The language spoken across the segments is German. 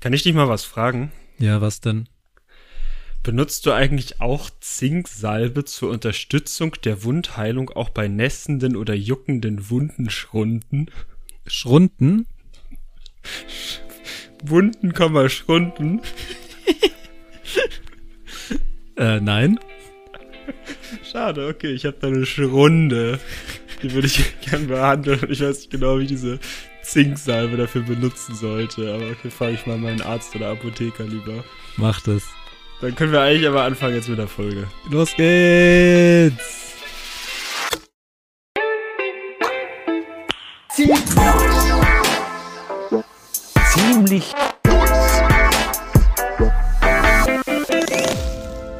Kann ich dich mal was fragen? Ja, was denn? Benutzt du eigentlich auch Zinksalbe zur Unterstützung der Wundheilung auch bei nässenden oder juckenden Wundenschrunden? Schrunden? Wunden, Komma, Schrunden. äh, nein. Schade, okay, ich habe da eine Schrunde. Die würde ich gern behandeln. Ich weiß nicht genau, wie diese Zinksalbe dafür benutzen sollte. Aber okay, frage ich mal meinen Arzt oder Apotheker lieber. Mach das. Dann können wir eigentlich aber anfangen jetzt mit der Folge. Los geht's! Ziemlich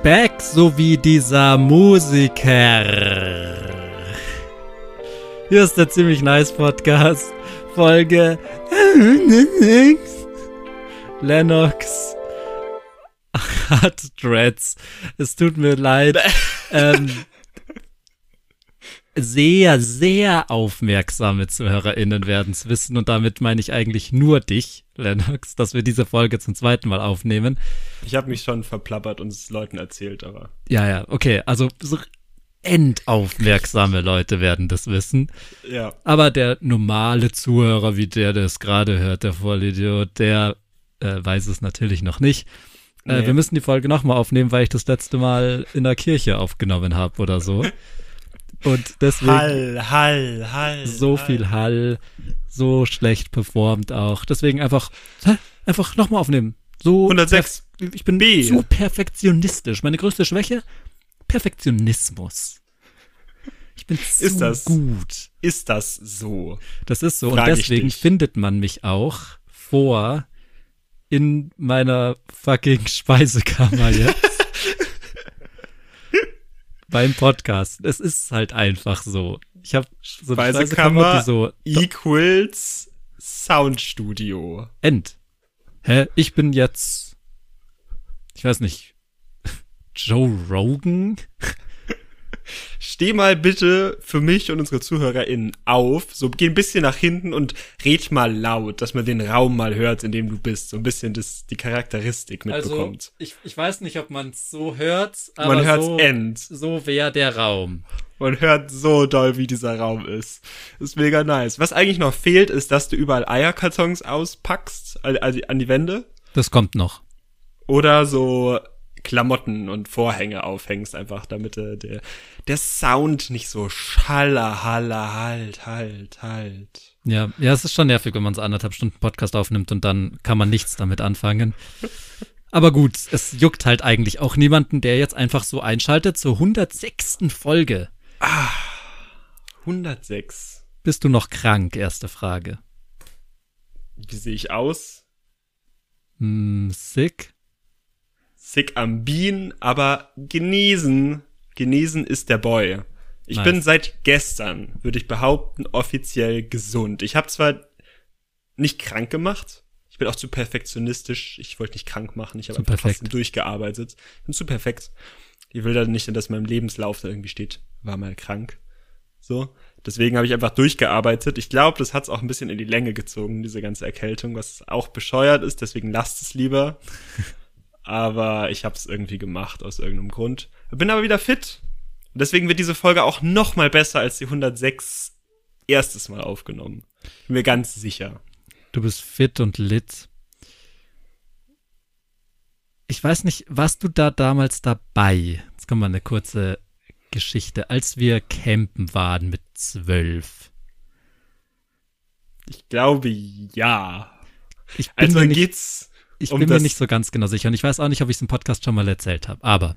Back sowie dieser Musiker. Hier ist der ziemlich nice Podcast. Folge Lennox hat Dreads. Es tut mir leid. ähm, sehr, sehr aufmerksame ZuhörerInnen werden es wissen und damit meine ich eigentlich nur dich, Lennox, dass wir diese Folge zum zweiten Mal aufnehmen. Ich habe mich schon verplappert und es Leuten erzählt, aber. Ja, ja, okay. Also so endaufmerksame Leute werden das wissen. Ja. Aber der normale Zuhörer, wie der, der es gerade hört, der Vollidiot, der äh, weiß es natürlich noch nicht. Äh, Nee. wir müssen die Folge nochmal aufnehmen, weil ich das letzte Mal in der Kirche aufgenommen habe oder so. Und deswegen Hall, Hall, Hall. so Hall. viel Hall, so schlecht performt auch. Deswegen einfach, einfach nochmal aufnehmen. So 106 perf- Ich bin B. zu perfektionistisch. Meine größte Schwäche? Perfektionismus. Ich bin zu Ist das? gut. Ist das so? Das ist so. Frag und deswegen findet man mich auch vor in meiner fucking Speisekammer jetzt. Beim Podcast. Es ist halt einfach so. Ich habe so eine Speisekammer die so equals Soundstudio. End. Hä? Ich bin jetzt. Ich weiß nicht. Joe Rogan? Steh mal bitte für mich und unsere ZuhörerInnen auf. So, geh ein bisschen nach hinten und red mal laut, dass man den Raum mal hört, in dem du bist. So ein bisschen das, die Charakteristik mitbekommt. Also, ich, ich weiß nicht, ob man es so hört, aber man hört so, End. so wäre der Raum. Man hört so doll, wie dieser Raum ist. Ist mega nice. Was eigentlich noch fehlt, ist, dass du überall Eierkartons auspackst, also an die Wände. Das kommt noch. Oder so Klamotten und Vorhänge aufhängst, einfach damit äh, der, der Sound nicht so schaller, haller, halt, halt, halt. Ja, ja, es ist schon nervig, wenn man so anderthalb Stunden Podcast aufnimmt und dann kann man nichts damit anfangen. Aber gut, es juckt halt eigentlich auch niemanden, der jetzt einfach so einschaltet zur 106. Folge. 106. Bist du noch krank? Erste Frage. Wie sehe ich aus? Hm, sick? Sick am Bean, aber genesen. Genesen ist der Boy. Ich Nice. bin seit gestern, würde ich behaupten, offiziell gesund. Ich habe zwar nicht krank gemacht. Ich bin auch zu perfektionistisch. Ich wollte nicht krank machen. Ich habe einfach perfekt. trotzdem durchgearbeitet. Ich bin zu perfekt. Ich will da nicht, dass in meinem Lebenslauf da irgendwie steht, war mal krank. So. Deswegen habe ich einfach durchgearbeitet. Ich glaube, das hat es auch ein bisschen in die Länge gezogen, diese ganze Erkältung, was auch bescheuert ist. Deswegen lasst es lieber. aber ich habe es irgendwie gemacht aus irgendeinem Grund. Bin aber wieder fit. Und deswegen wird diese Folge auch noch mal besser als die 106 erstes Mal aufgenommen. Bin mir ganz sicher. Du bist fit und lit. Ich weiß nicht, warst du da damals dabei? Jetzt kommt mal eine kurze Geschichte. Als wir campen waren mit zwölf. Ich glaube, ja. Ich bin, Also geht's ich um bin mir nicht so ganz genau sicher und ich weiß auch nicht, ob ich es im Podcast schon mal erzählt habe. Aber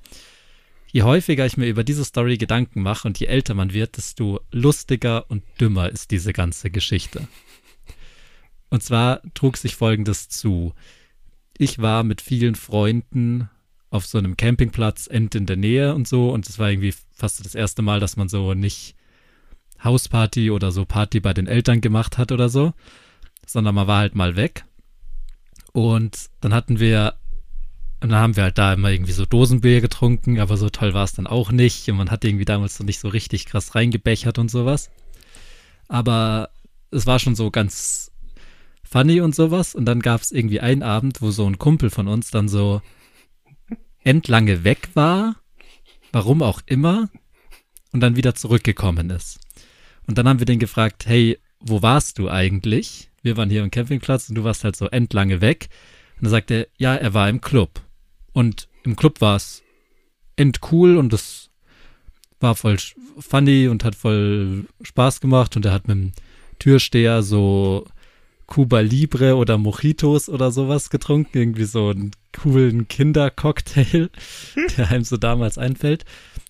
je häufiger ich mir über diese Story Gedanken mache und je älter man wird, desto lustiger und dümmer ist diese ganze Geschichte. Und zwar trug sich Folgendes zu. Ich war mit vielen Freunden auf so einem Campingplatz end in der Nähe und so und es war irgendwie fast das erste Mal, dass man so nicht Hausparty oder so Party bei den Eltern gemacht hat oder so, sondern man war halt mal weg. Und dann hatten wir, und dann haben wir halt da immer irgendwie so Dosenbier getrunken, aber so toll war es dann auch nicht. Und man hat irgendwie damals so nicht so richtig krass reingebechert und sowas. Aber es war schon so ganz funny und sowas. Und dann gab es irgendwie einen Abend, wo so ein Kumpel von uns dann so endlange weg war, warum auch immer, und dann wieder zurückgekommen ist. Und dann haben wir den gefragt, hey, wo warst du eigentlich? Wir waren hier im Campingplatz und du warst halt so endlange weg. Und dann sagt er, ja, er war im Club. Und im Club war es endcool und es war voll funny und hat voll Spaß gemacht und er hat mit dem Türsteher so Cuba Libre oder Mojitos oder sowas getrunken, irgendwie so einen coolen Kindercocktail, der einem so damals einfällt.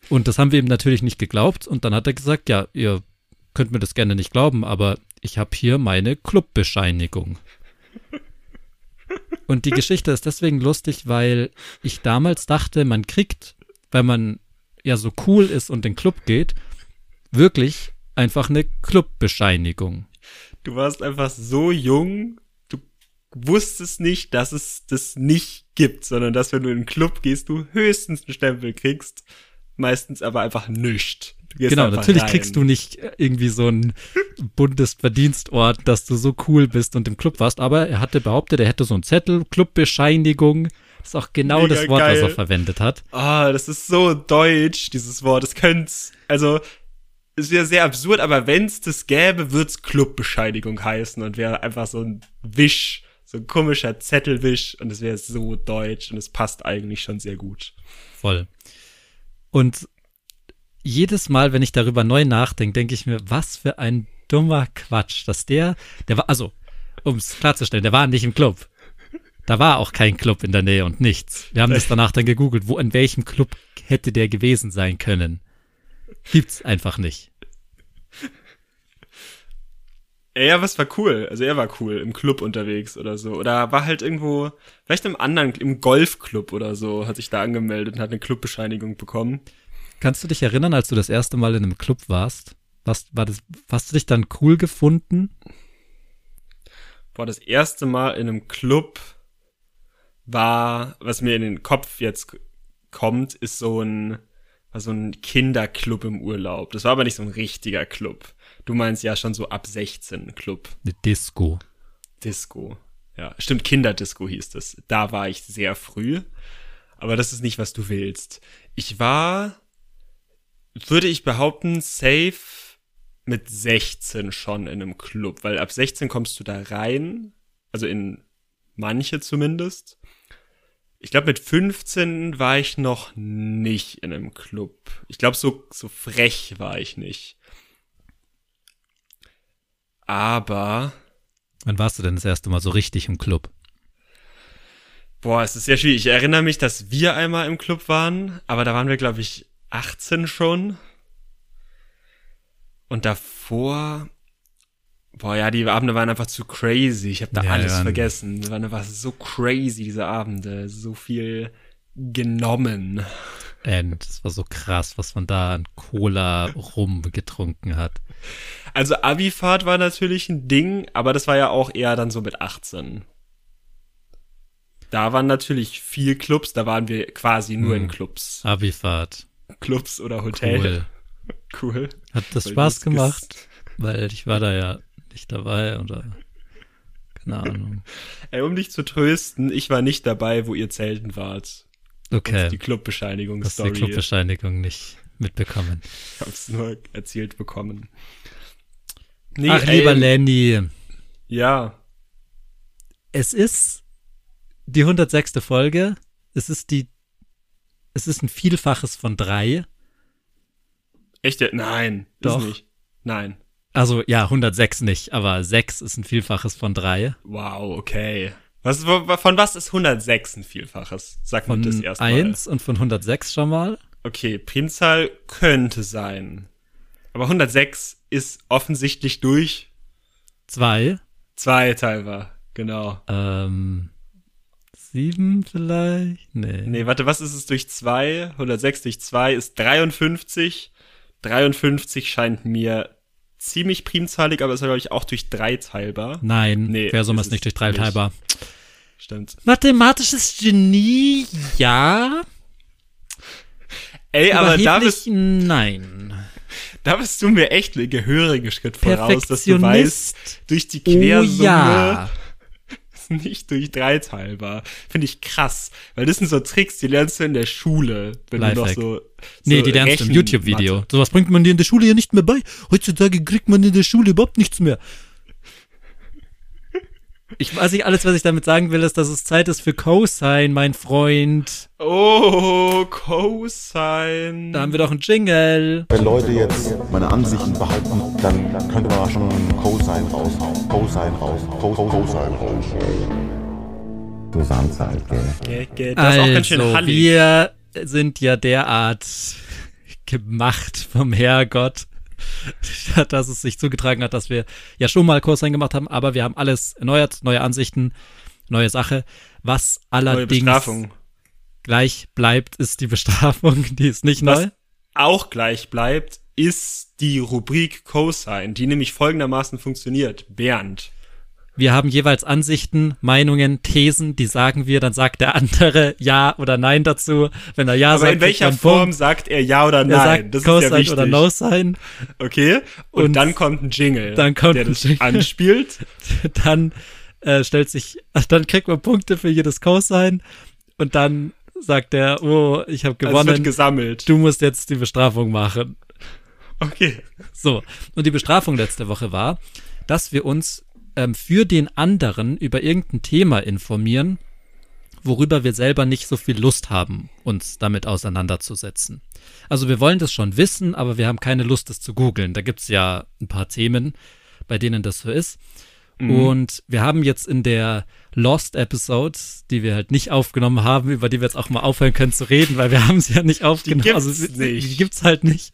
Und das haben wir ihm natürlich nicht geglaubt und dann hat er gesagt, ja, ihr könnt mir das gerne nicht glauben, aber ich habe hier meine Clubbescheinigung. Und die Geschichte ist deswegen lustig, weil ich damals dachte, man kriegt, weil man ja so cool ist und in den Club geht, wirklich einfach eine Clubbescheinigung. Du warst einfach so jung, du wusstest nicht, dass es das nicht gibt, sondern dass wenn du in den Club gehst, du höchstens einen Stempel kriegst, meistens aber einfach nichts. Genau, natürlich rein. kriegst du nicht irgendwie so einen Bundesverdienstort, dass du so cool bist und im Club warst, aber er hatte behauptet, er hätte so einen Zettel, Clubbescheinigung. Das ist auch genau Mega das Wort, was er geil. verwendet hat. Ah, das ist so deutsch, dieses Wort. Es könnte, also, es wäre sehr absurd, aber wenn's das gäbe, wird's Clubbescheinigung heißen und wäre einfach so ein Wisch, so ein komischer Zettelwisch und es wäre so deutsch und es passt eigentlich schon sehr gut. Voll. Und jedes Mal, wenn ich darüber neu nachdenke, denke ich mir, was für ein dummer Quatsch, dass der, der war, also, um es klarzustellen, der war nicht im Club. Da war auch kein Club in der Nähe und nichts. Wir haben das danach dann gegoogelt, wo, in welchem Club hätte der gewesen sein können. Gibt's einfach nicht. Ja, aber es war cool. Also er war cool, im Club unterwegs oder so. Oder war halt irgendwo, vielleicht im anderen, im Golfclub oder so, hat sich da angemeldet und hat eine Clubbescheinigung bekommen. Kannst du dich erinnern, als du das erste Mal in einem Club warst? Was, war das, hast du dich dann cool gefunden? Boah, das erste Mal in einem Club war, was mir in den Kopf jetzt kommt, ist so ein, war so ein Kinderclub im Urlaub. Das war aber nicht so ein richtiger Club. Du meinst ja schon so ab 16 Club. Eine Disco. Disco. Ja, stimmt, Kinderdisco hieß das. Da war ich sehr früh. Aber das ist nicht, was du willst. Ich war, würde ich behaupten, safe mit 16 schon in einem Club, weil ab 16 kommst du da rein, also in manche zumindest. Ich glaube, mit 15 war ich noch nicht in einem Club. Ich glaube, so, so frech war ich nicht. Aber Wann warst du denn das erste Mal so richtig im Club? Boah, es ist sehr schwierig. Ich erinnere mich, dass wir einmal im Club waren, aber da waren wir, glaube ich, 18 schon. Und davor, boah, ja, die Abende waren einfach zu crazy. Ich habe da Ja, alles ja. vergessen. Die waren einfach so crazy, diese Abende. So viel genommen. Und es war so krass, was man da an Cola rum getrunken hat. Also Abifahrt war natürlich ein Ding, aber das war ja auch eher dann so mit 18. Da waren natürlich viel Clubs, da waren wir quasi nur Hm. in Clubs. Abifahrt. Clubs oder Hotel. Cool. Cool. Hat das Weil Spaß gemacht? Weil ich war da ja nicht dabei oder keine Ahnung. Ey, um dich zu trösten, ich war nicht dabei, wo ihr zelten wart. Okay, Die hast Clubbescheinigungsstory. die Clubbescheinigung nicht mitbekommen. Ich hab's nur erzählt bekommen. Nee, Ach, ey, lieber Lenny, Ja, es ist die 106. Folge. Es ist die, es ist ein Vielfaches von drei. echt? Nein, Doch. ist nicht. Nein. Also ja, 106 nicht, aber 6 ist ein Vielfaches von drei. Wow, okay. Was, von was ist 106 ein Vielfaches? Sag Von das erstmal. 1 und von 106 schon mal. Okay, Primzahl könnte sein. Aber 106 ist offensichtlich durch 2. zwei teilbar. Genau. Ähm, 7 vielleicht? Nee. Nee, warte, was ist es durch 2? 106 durch 2 ist 53. 53 scheint mir ziemlich primzahlig, aber ist, glaube ich, auch durch 3 teilbar. Nein, Nee, wäre sowas ist nicht durch 3 nicht. teilbar. Stimmt. Mathematisches Genie, ja. Ey, aber da bist, nein. da bist du mir echt einen gehörigen Schritt voraus, dass du weißt, durch die Oh Quersumme ja. nicht durch drei teilbar. Finde ich krass. Weil das sind so Tricks, die lernst du in der Schule. Wenn Lifehack. du noch so. so Nee, die lernst du im YouTube-Video. Sowas bringt man dir in der Schule ja nicht mehr bei. Heutzutage kriegt man in der Schule überhaupt nichts mehr. Ich weiß nicht, alles, was ich damit sagen will, ist, dass es Zeit ist für Cosine, mein Freund. Oh, Cosine. Da haben wir doch einen Jingle. Wenn Leute jetzt meine Ansichten behalten, dann könnte man schon Cosine raushauen. Cosine raushauen. Co- Co- Cosine raushauen. Du Sandzeit, gell? Gell, gell, Das ist auch ganz schön Also, hallig. wir sind ja derart gemacht vom Herrgott, dass es sich zugetragen hat, dass wir ja schon mal Cosine gemacht haben, aber wir haben alles erneuert, neue Ansichten, neue Sache. Was allerdings gleich bleibt, ist die Bestrafung, die ist nicht Was neu. auch gleich bleibt, ist die Rubrik Cosine, die nämlich folgendermaßen funktioniert. Bernd. Wir haben jeweils Ansichten, Meinungen, Thesen, die sagen wir, dann sagt der andere Ja oder Nein dazu. Wenn er Ja Aber sagt, in welcher Form Punkt. sagt er ja oder Er nein? sagt das ist ja Cosine wichtig. oder No sein. Okay. Und, Und dann kommt ein Jingle, dann kommt der ein das Jingle. anspielt. dann äh, stellt sich, dann kriegt man Punkte für jedes Cosine und dann sagt er, oh, ich habe Also es wird gewonnen, gesammelt. du musst jetzt die Bestrafung machen. Okay. So, und die Bestrafung letzte Woche war, dass wir uns ähm, für den anderen über irgendein Thema informieren, worüber wir selber nicht so viel Lust haben, uns damit auseinanderzusetzen. Also wir wollen das schon wissen, aber wir haben keine Lust, das zu googeln. Da gibt's ja ein paar Themen, bei denen das so ist. Und wir haben jetzt in der Lost Episode, die wir halt nicht aufgenommen haben, über die wir jetzt auch mal aufhören können zu reden, weil wir haben sie ja nicht aufgenommen. gibt's also, sie- nicht. Die gibt's halt nicht.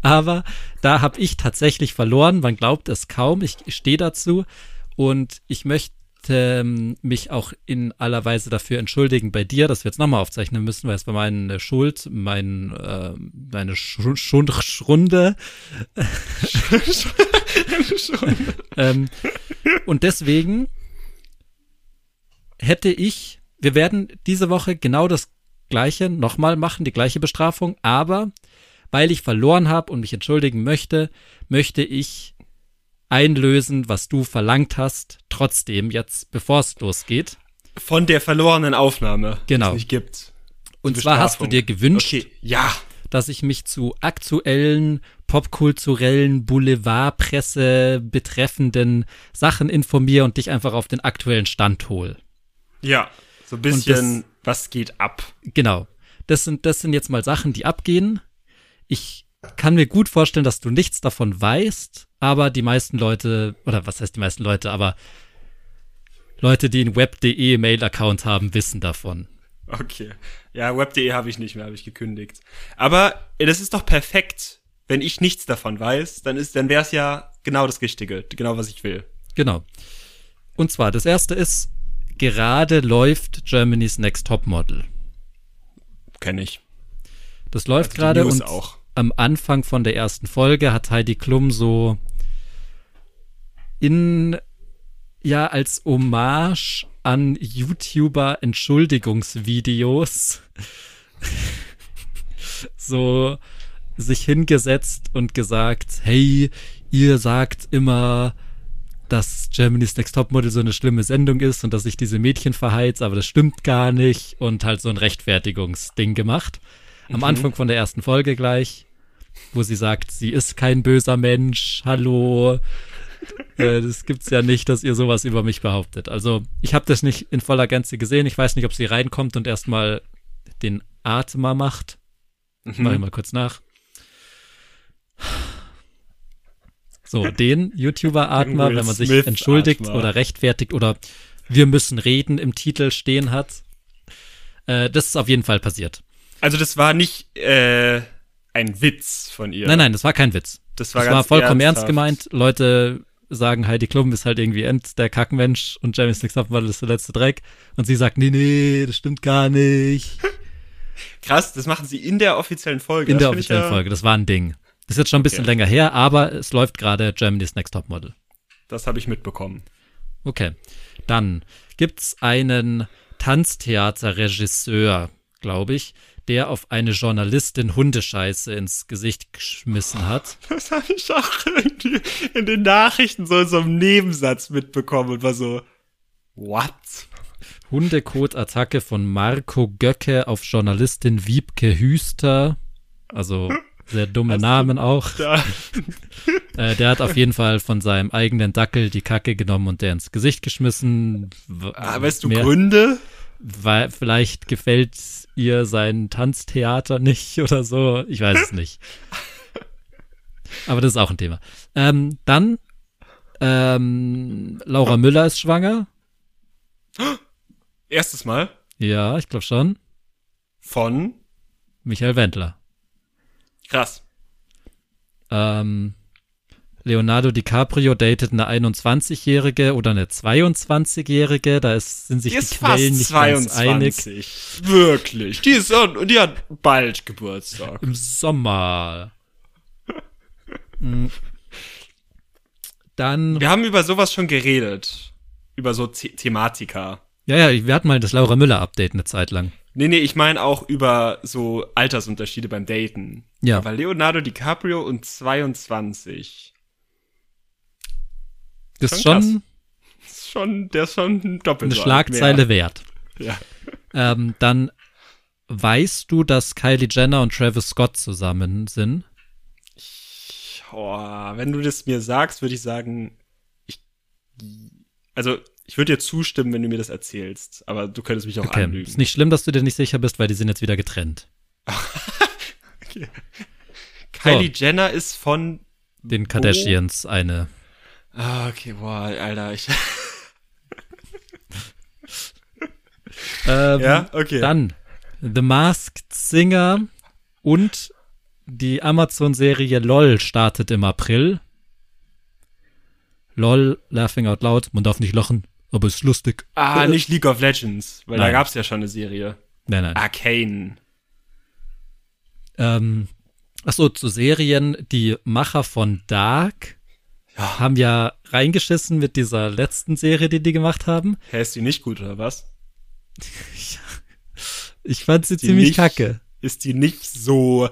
Aber da habe ich tatsächlich verloren. Man glaubt es kaum. Ich stehe dazu. Und ich möchte ähm, mich auch in aller Weise dafür entschuldigen bei dir, dass wir jetzt nochmal aufzeichnen müssen, weil es war meine Schuld, mein, äh, meine Sch Schund Schrunde. ähm, und deswegen hätte ich, wir werden diese Woche genau das gleiche nochmal machen, die gleiche Bestrafung, aber weil ich verloren habe und mich entschuldigen möchte, möchte ich einlösen, was du verlangt hast, trotzdem jetzt, bevor es losgeht. Von der verlorenen Aufnahme, die Genau. es nicht gibt. Und Die zwar hast du Bestrafung. dir gewünscht, Okay, ja. dass ich mich zu aktuellen, popkulturellen, Boulevardpresse betreffenden Sachen informiere und dich einfach auf den aktuellen Stand hole. Ja. So ein bisschen, was geht ab? Genau. Das sind, das sind jetzt mal Sachen, die abgehen. Ich kann mir gut vorstellen, dass du nichts davon weißt, aber die meisten Leute, oder was heißt die meisten Leute, aber Leute, die einen web.de Mail-Account haben, wissen davon. Okay. Ja, web.de habe ich nicht mehr, habe ich gekündigt. Aber das ist doch perfekt. Wenn ich nichts davon weiß, dann ist, dann wäre es ja genau das Richtige, genau was ich will. Genau. Und zwar, das erste ist, gerade läuft Germany's Next Topmodel. Kenne ich. Das läuft Also gerade und auch. Am Anfang von der ersten Folge hat Heidi Klum so in ja als Hommage an YouTuber Entschuldigungsvideos so sich hingesetzt und gesagt, hey, ihr sagt immer, dass Germany's Next Topmodel so eine schlimme Sendung ist und dass ich diese Mädchen verheiz, aber das stimmt gar nicht und halt so ein Rechtfertigungsding gemacht. Am Anfang von der ersten Folge gleich, wo sie sagt, sie ist kein böser Mensch, hallo. Äh, das gibt's ja nicht, dass ihr sowas über mich behauptet. Also, ich habe das nicht in voller Gänze gesehen. Ich weiß nicht, ob sie reinkommt und erstmal den Atmer macht. Mach ich mal kurz nach. So, den YouTuber-Atmer, wenn man sich entschuldigt Atmer. oder rechtfertigt oder wir müssen reden im Titel stehen hat. Äh, das ist auf jeden Fall passiert. Also das war nicht äh, ein Witz von ihr. Nein, nein, das war kein Witz. Das war Das war vollkommen ernst ernsthaft. gemeint. Leute sagen, Heidi Klum ist halt irgendwie End der Kackmensch und James Nix Topmodel ist der letzte Dreck. Und sie sagt, nee, nee, das stimmt gar nicht. Krass, das machen sie in der offiziellen Folge. In Das der offiziellen ja- Folge. Das war ein Ding. Das ist jetzt schon ein bisschen Okay. länger her, aber es läuft gerade Germany's Next Topmodel. Das habe ich mitbekommen. Okay. Dann gibt's einen Tanztheaterregisseur, glaube ich, der auf eine Journalistin Hundescheiße ins Gesicht geschmissen hat. Das habe ich auch irgendwie in den Nachrichten so in so einem Nebensatz mitbekommen und war so, What? Hundekot-Attacke von Marco Göcke auf Journalistin Wiebke Hüster. Also sehr dumme Namen auch. Da. Äh, der hat auf jeden Fall von seinem eigenen Dackel die Kacke genommen und der ins Gesicht geschmissen. Ah, weißt du Gründe? Weil vielleicht gefällt ihr sein Tanztheater nicht oder so. Ich weiß es nicht. Aber das ist auch ein Thema. Ähm, dann, ähm, Laura Müller ist schwanger. Erstes Mal Ja, ich glaube schon. von Michael Wendler. krass. Ähm, Leonardo DiCaprio datet eine 21-Jährige oder eine 22-Jährige. Da ist, sind sich Die die Quellen nicht ganz einig. 22. Wirklich. Die ist und die hat bald Geburtstag. Im Sommer. Mm. Dann, Wir haben über sowas schon geredet. Über so The Thematika. ja, ja, wir hatten mal das Laura Müller Update eine Zeit lang. Nee, nee, ich meine auch über so Altersunterschiede beim Daten. Ja. Weil Leonardo DiCaprio und 22. Das ist Schon ist schon, der ist schon doppelt eine so Schlagzeile mehr. wert. Ja. Ähm, dann weißt du, dass Kylie Jenner und Travis Scott zusammen sind? Oh, wenn du das mir sagst, würde ich sagen, ich, also ich würde dir zustimmen, wenn du mir das erzählst, aber du könntest mich auch Okay. anlügen. Ist nicht schlimm, dass du dir nicht sicher bist, weil die sind jetzt wieder getrennt. Kylie Jenner ist von, Den Kardashians eine. Ah, okay, boah, Alter, ich, Ähm, ja, okay. Dann The Masked Singer und die Amazon-Serie LOL startet im April. LOL, Laughing Out Loud, man darf nicht lachen, aber ist lustig. ah, nicht League of Legends, weil da Nein. gab's ja schon eine Serie. Nein, nein. Arcane. Ähm, achso, zu Serien, die Macher von Dark Ja. haben ja reingeschissen mit dieser letzten Serie, die die gemacht haben. Hä, ist die nicht gut, oder was? Ich fand sie ziemlich nicht, kacke. Ist die nicht so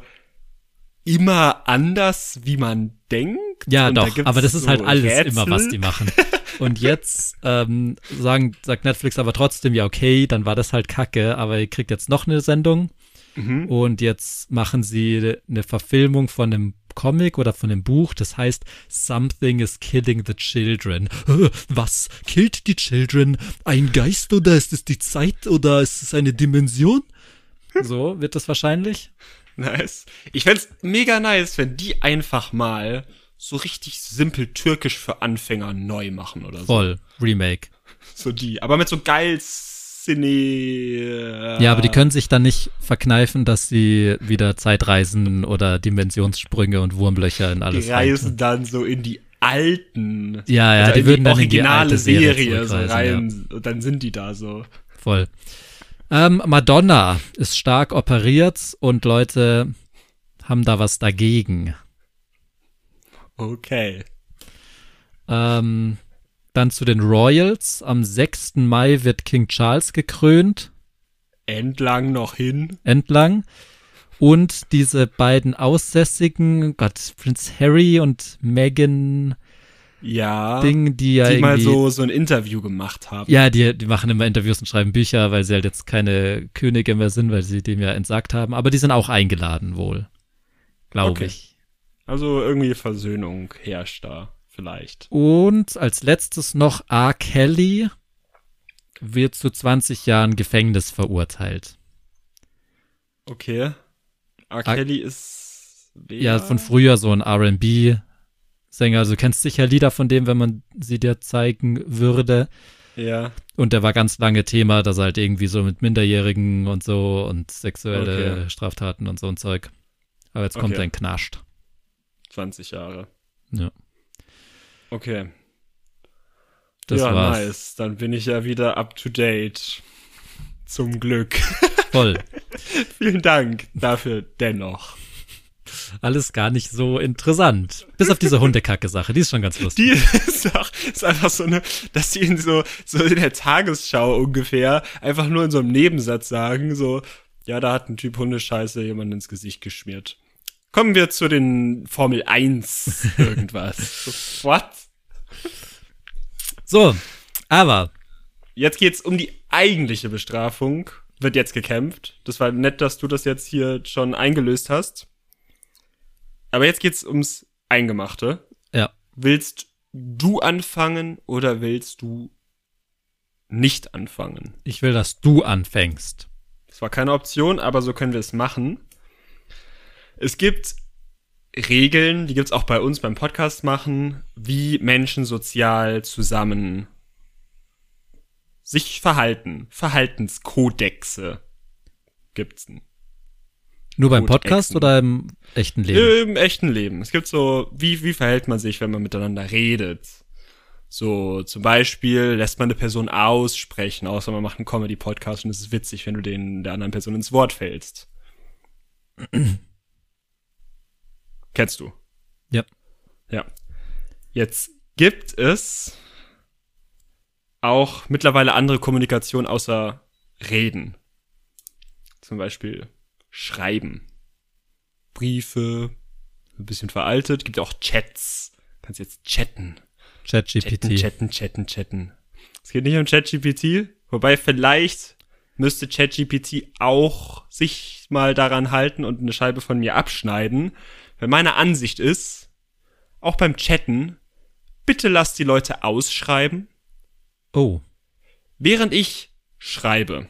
immer anders, wie man denkt? Ja, Und da doch, gibt's aber das ist halt so alles Rätsel? immer, was die machen. Und jetzt ähm, sagen, sagt Netflix aber trotzdem, ja, okay, dann war das halt kacke, aber ihr kriegt jetzt noch eine Sendung. Mhm. Und jetzt machen sie eine Verfilmung von einem Comic oder von einem Buch, das heißt Something is Killing the Children. Was? Killt die Children? Ein Geist oder ist es die Zeit oder ist es eine Dimension? So wird das wahrscheinlich. Nice. Ich fänd's mega nice, wenn die einfach mal so richtig simpel türkisch für Anfänger neu machen oder so. Voll. Remake. So die. Aber mit so geil Cine. Ja, aber die können sich dann nicht verkneifen, dass sie wieder Zeitreisen oder Dimensionssprünge und Wurmlöcher in alles Die reisen reintun. dann so in die alten. Ja, ja, oder die in würden dann in die originale alte Serie Serie, so rein. Und dann sind die da so. Voll. Ähm, Madonna ist stark operiert und Leute haben da was dagegen. Okay. Ähm, dann zu den Royals. Am 6. Mai wird King Charles gekrönt, Entlang noch hin. entlang. Und diese beiden Aussässigen, Gott, Prinz Harry und Meghan Ja. Ding, die ja die mal so, so ein Interview gemacht haben. Ja, die, die machen immer Interviews und schreiben Bücher, weil sie halt jetzt keine Könige mehr sind, weil sie dem ja entsagt haben. Aber die sind auch eingeladen wohl. Glaube Okay. ich. Also irgendwie Versöhnung herrscht da. Vielleicht. Und als letztes noch R. Kelly wird zu 20 Jahren Gefängnis verurteilt. Okay. R. Kelly ist. Wer? Ja, von früher so ein R&B-Sänger. Also du kennst sicher Lieder von dem, wenn man sie dir zeigen würde. Ja. Und der war ganz lange Thema, dass er halt irgendwie so mit Minderjährigen und so und sexuelle Okay. Straftaten und so ein Zeug. Aber jetzt kommt Okay. ein Knascht. 20 Jahre. Ja. Okay. Das ja, war's. nice. Dann bin ich ja wieder up to date. Zum Glück. Voll. Vielen Dank dafür dennoch. Alles gar nicht so interessant. Bis auf diese Hundekacke-Sache, die ist schon ganz lustig. Die ist auch, ist einfach so eine, dass die in so, so in der Tagesschau ungefähr einfach nur in so einem Nebensatz sagen, so, ja, da hat ein Typ Hundescheiße jemand ins Gesicht geschmiert. Kommen wir zu den Formel 1 irgendwas. So, What? So, aber jetzt geht's um die eigentliche Bestrafung. Wird jetzt gekämpft. Das war nett, dass du das jetzt hier schon eingelöst hast. Aber jetzt geht's ums Eingemachte. Ja. Willst du anfangen oder willst du nicht anfangen? Ich will, dass du anfängst. Das war keine Option, aber so können wir es machen. Es gibt Regeln, die gibt's auch bei uns beim Podcast machen, wie Menschen sozial zusammen sich verhalten. Verhaltenskodexe gibt's. Nur beim Podcast oder im echten Leben? Im echten Leben. Es gibt so, wie, wie verhält man sich, wenn man miteinander redet? So, zum Beispiel lässt man eine Person aussprechen, außer man macht einen Comedy-Podcast und es ist witzig, wenn du den der anderen Person ins Wort fällst. Kennst du? Ja. Ja. Jetzt gibt es auch mittlerweile andere Kommunikation außer Reden. Zum Beispiel Schreiben. Briefe, ein bisschen veraltet. Gibt auch Chats. Kannst jetzt chatten. Chatten, ChatGPT. chatten, chatten, chatten. Es geht nicht um ChatGPT, wobei vielleicht müsste ChatGPT auch sich mal daran halten und eine Scheibe von mir abschneiden, weil meine Ansicht ist, auch beim Chatten, bitte lass die Leute ausschreiben, Oh, während ich schreibe.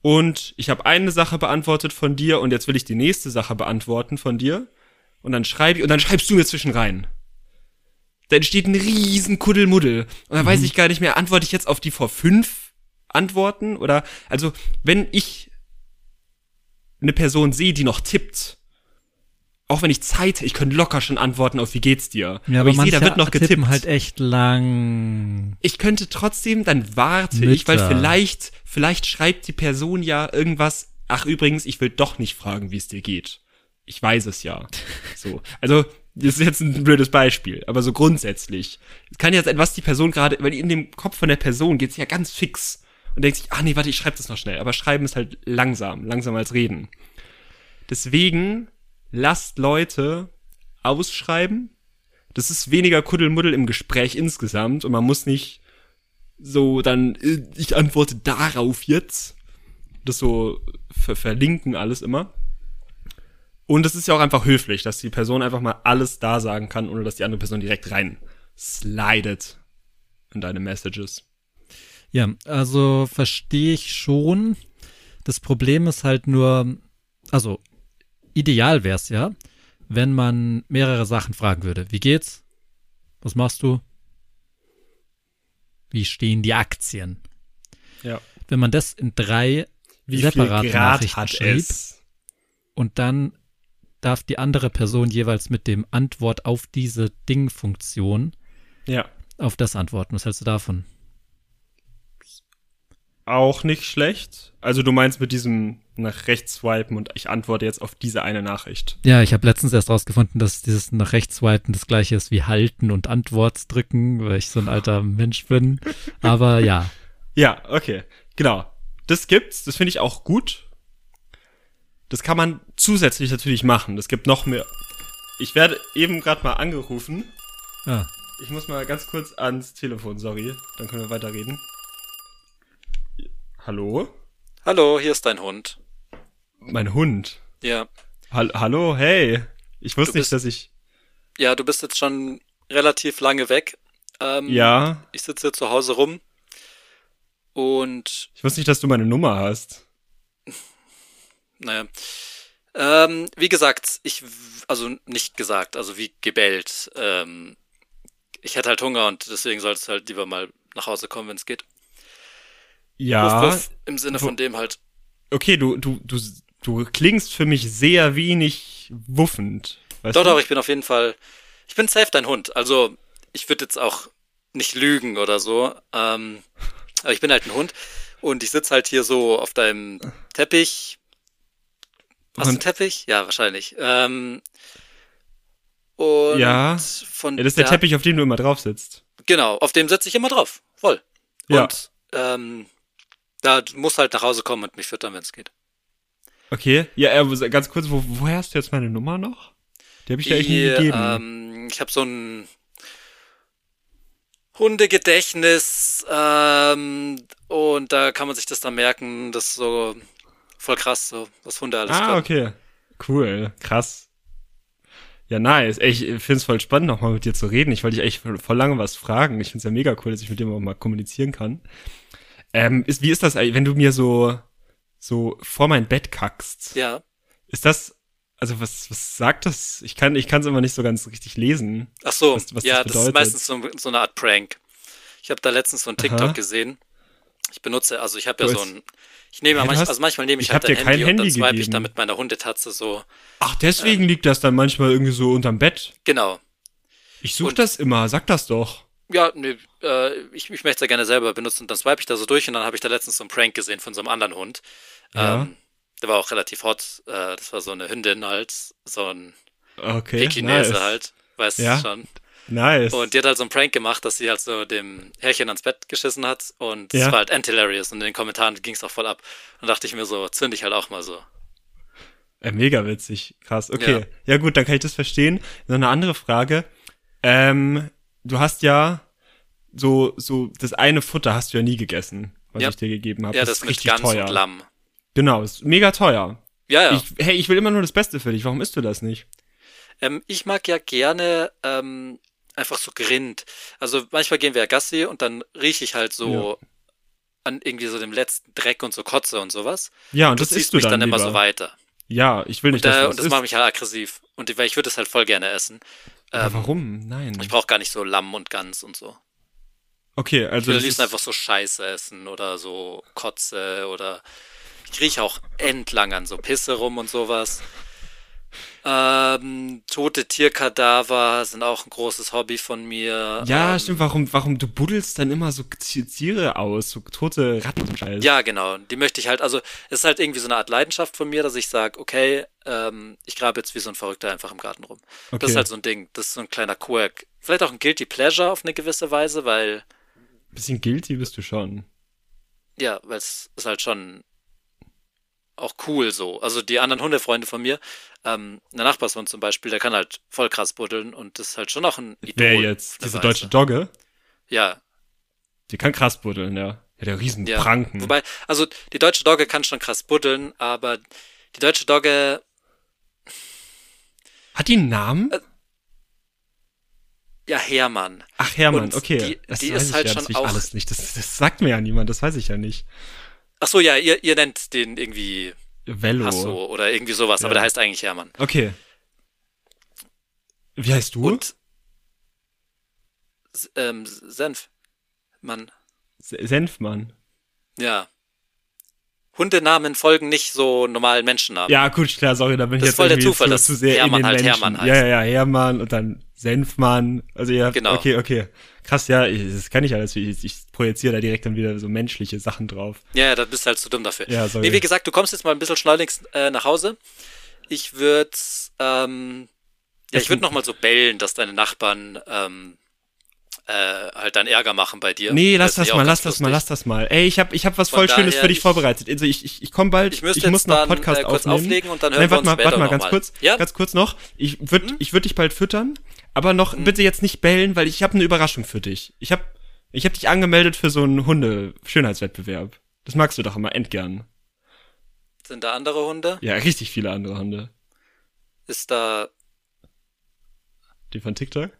Und ich habe eine Sache beantwortet von dir und jetzt will ich die nächste Sache beantworten von dir. Und dann schreibe ich und dann schreibst du mir zwischen rein. Da entsteht ein riesen Kuddelmuddel. Und dann weiß ich gar nicht mehr, antworte ich jetzt auf die vor fünf Antworten? Oder, also, wenn ich eine Person sehe, die noch tippt, auch wenn ich Zeit, ich könnte locker schon antworten auf wie geht's dir. ja, aber ich sehe, da wird noch getippt halt echt lang. ich könnte trotzdem, dann warte ich, weil Mütter. vielleicht, vielleicht schreibt die Person ja irgendwas, ach übrigens, ich will doch nicht fragen, wie es dir geht. Ich weiß es ja. So. Also, das ist jetzt ein blödes Beispiel, aber so grundsätzlich. Es kann jetzt etwas die Person gerade, weil in dem Kopf von der Person geht's ja ganz fix und denkt sich, ach nee, warte, ich schreibe das noch schnell. Aber schreiben ist halt langsam, langsamer als reden. Deswegen lasst Leute ausschreiben. Das ist weniger Kuddelmuddel im Gespräch insgesamt und man muss nicht so dann, äh, ich antworte darauf jetzt. Das so ver verlinken alles immer. Und es ist ja auch einfach höflich, dass die Person einfach mal alles da sagen kann, ohne dass die andere Person direkt rein slidet in deine Messages. Ja, also verstehe ich schon. Das Problem ist halt nur, also ideal wäre es ja, wenn man mehrere Sachen fragen würde. Wie geht's? Was machst du? Wie stehen die Aktien? Ja. Wenn man das in drei Wie viel separate Grad Nachrichten hat schrieb es? und dann darf die andere Person jeweils mit dem Antwort auf diese Ding-Funktion Ja. auf das antworten. Was hältst du davon? Auch nicht schlecht. Also du meinst mit diesem nach rechts swipen und ich antworte jetzt auf diese eine Nachricht. Ja, ich habe letztens erst rausgefunden, dass dieses nach rechts swipen das gleiche ist wie halten und Antwort drücken, weil ich so ein alter Mensch bin. Aber ja, Ja, okay. Genau. Das gibt's, das finde ich auch gut. Das kann man zusätzlich natürlich machen. Es gibt noch mehr. Ich werde eben gerade mal angerufen. ja. Ich muss mal ganz kurz ans Telefon, sorry. Dann können wir weiterreden. Hallo? Hallo, hier ist dein Hund. Mein Hund. Ja. Hall Hallo, hey. Ich wusste Du nicht, bist- dass ich. Ja, du bist jetzt schon relativ lange weg. Ähm, Ja. Ich sitze hier zu Hause rum. Und, Ich wusste nicht, dass du meine Nummer hast. naja. Ähm, wie gesagt, ich, also nicht gesagt, also wie gebellt. Ähm, ich hätte halt Hunger und deswegen solltest du halt lieber mal nach Hause kommen, wenn es geht. Ja. Wuff, wuff, Im Sinne von dem halt. Okay, du, du, du, du klingst für mich sehr wenig wuffend. Weißt Doch, du? doch, ich bin auf jeden Fall. Ich bin safe dein Hund. Also, ich würde jetzt auch nicht lügen oder so. Ähm, aber ich bin halt ein Hund. Und ich sitze halt hier so auf deinem Teppich. Hast du einen Teppich? Ja, wahrscheinlich. Ähm, und Ja. von Ja, das ist der Teppich, auf dem du immer drauf sitzt. Genau, auf dem setze ich immer drauf. Voll. Ja. Und ähm, da muss halt nach Hause kommen und mich füttern, wenn es geht. Okay. Ja, äh, ganz kurz, wo, woher hast du jetzt meine Nummer noch? Die habe ich dir echt nie gegeben. Ähm, ich habe so ein Hundegedächtnis ähm, und da kann man sich das dann merken, das ist so voll krass, so was Hunde alles Ah, können. okay. Cool, krass. Ja, nice. Ich finde es voll spannend, nochmal mit dir zu reden. Ich wollte dich echt voll, voll lange was fragen. Ich finde es ja mega cool, dass ich mit dir auch mal kommunizieren kann. Ähm, ist, wie ist das, wenn du mir so, so vor mein Bett kackst? Ja. Ist das, also was, was sagt das? Ich kann, ich kann es immer nicht so ganz richtig lesen. Ach so, Was- was ja, das das, ist meistens so, so eine Art Prank. Ich habe da letztens so ein TikTok Aha. gesehen. Ich benutze, also ich habe ja so ein, ich nehme ja manchmal, hast- also manchmal nehme ich, ich halt dein kein Handy, und dann Handy swipe ich gegeben. da mit meiner Hundetatze so. Ach, deswegen liegt das dann manchmal irgendwie so unterm Bett. Genau. Ich suche das immer, sag das doch. Ja, nee, äh, ich, ich möchte es ja gerne selber benutzen. Dann swipe ich da so durch und dann habe ich da letztens so einen Prank gesehen von so einem anderen Hund. Ja. Ähm, der war auch relativ hot. Äh, das war so eine Hündin halt, so ein Okay. Pekinese nice. halt, weißt Ja. du schon. Nice. Und die hat halt so einen Prank gemacht, dass sie halt so dem Herrchen ans Bett geschissen hat und das Ja. war halt anti-hilarious und in den Kommentaren ging es auch voll ab. Und dachte ich mir so, zünd ich halt auch mal so. Äh, mega witzig. Krass. Okay. Ja. gut, dann kann ich das verstehen. Noch eine andere Frage. Ähm, du hast ja so, so, das eine Futter hast du ja nie gegessen, was Ja. ich dir gegeben habe. Ja, das, das, ist richtig teuer. und Lamm. Genau, ist mega teuer. Ja, ja. Ich, hey, ich will immer nur das Beste für dich. Warum isst du das nicht? Ähm, ich mag ja gerne ähm, einfach so Grind. Also manchmal gehen wir ja Gassi und dann rieche ich halt so an irgendwie so dem letzten Dreck und so Kotze und sowas. Ja, und Das das isst du mich dann, dann, immer lieber. so weiter. Ja, ich will Und, nicht, dass äh, du und das das macht mich halt aggressiv. Und weil ich würde es halt voll gerne essen. Ähm, warum? Nein. Ich brauche gar nicht so Lamm und Gans und so. Okay, Ich also will liebsten ist, einfach so Scheiße essen oder so Kotze oder ich rieche auch entlang an so Pisse rum und sowas. Ähm, tote Tierkadaver sind auch ein großes Hobby von mir. ja, ähm, stimmt. Warum, warum du buddelst dann immer so Tiere aus, so tote Ratten und Scheiß? Ja, genau. Die möchte ich halt, also es ist halt irgendwie so eine Art Leidenschaft von mir, dass ich sage, okay, ähm, ich grabe jetzt wie so ein Verrückter einfach im Garten rum. okay. Das ist halt so ein Ding, das ist so ein kleiner Quirk. Vielleicht auch ein Guilty Pleasure auf eine gewisse Weise, weil, bisschen guilty bist du schon. ja, weil es ist halt schon auch cool so. Also die anderen Hundefreunde von mir, ähm, der Nachbarshund zum Beispiel, der kann halt voll krass buddeln und das ist halt schon auch ein Idol. Wer jetzt? Diese Weise. deutsche Dogge? Ja, Die kann krass buddeln, ja. Ja, der riesen ja. Pranken. Wobei, also die deutsche Dogge kann schon krass buddeln, aber die deutsche Dogge Hat die einen Namen? Äh, Ja, Hermann. Ach, Hermann, und okay. die- das die ist ich halt ja, schon ich auch- alles nicht. Das, das sagt mir ja niemand, das weiß ich ja nicht. Ach so, ja, ihr, ihr nennt den irgendwie Velo. Hasso oder irgendwie sowas, aber Ja. der heißt eigentlich Hermann. Okay. Wie heißt du? Und ähm, Senf. Mann. Se- Senfmann. Ja. Hundenamen folgen nicht so normalen Menschennamen. Ja, gut, klar, sorry, da bin ich Das ist jetzt voll der Zufall, zu, dass zu sehr Hermann in den halt Menschen. Hermann heißt. ja, ja, Hermann und dann Senfmann. Also ja, Genau. okay, okay. Krass, ja, ich- das kann ich alles. Ich, ich projiziere da direkt dann wieder so menschliche Sachen drauf. Ja, ja, da bist du halt zu dumm dafür. Ja, sorry. Nee, wie gesagt, du kommst jetzt mal ein bisschen schleunigst äh, nach Hause. Ich würde, ähm, ja, ich würde nochmal so bellen, dass deine Nachbarn ähm, äh, halt dann Ärger machen bei dir. Nee, lass das ich mal, lass das mal, lass das mal. Ey, ich hab, ich hab was Von voll Schönes für dich ich- vorbereitet. Also ich, ich, ich komme bald, Ich ich muss noch dann Podcast äh, kurz aufnehmen. auflegen und dann hören Nein, wir warte uns mal, warte mal, ganz mal. kurz, Ja? Hm? ganz kurz noch. Ich würde, ich würde dich bald füttern, aber noch bitte jetzt nicht bellen, weil ich habe eine Überraschung für dich. Ich habe, ich habe dich angemeldet für so einen Hunde-Schönheitswettbewerb. Das magst du doch immer endgern. Sind da andere Hunde? Ja, richtig viele andere Hunde. Ist da Die von TikTok?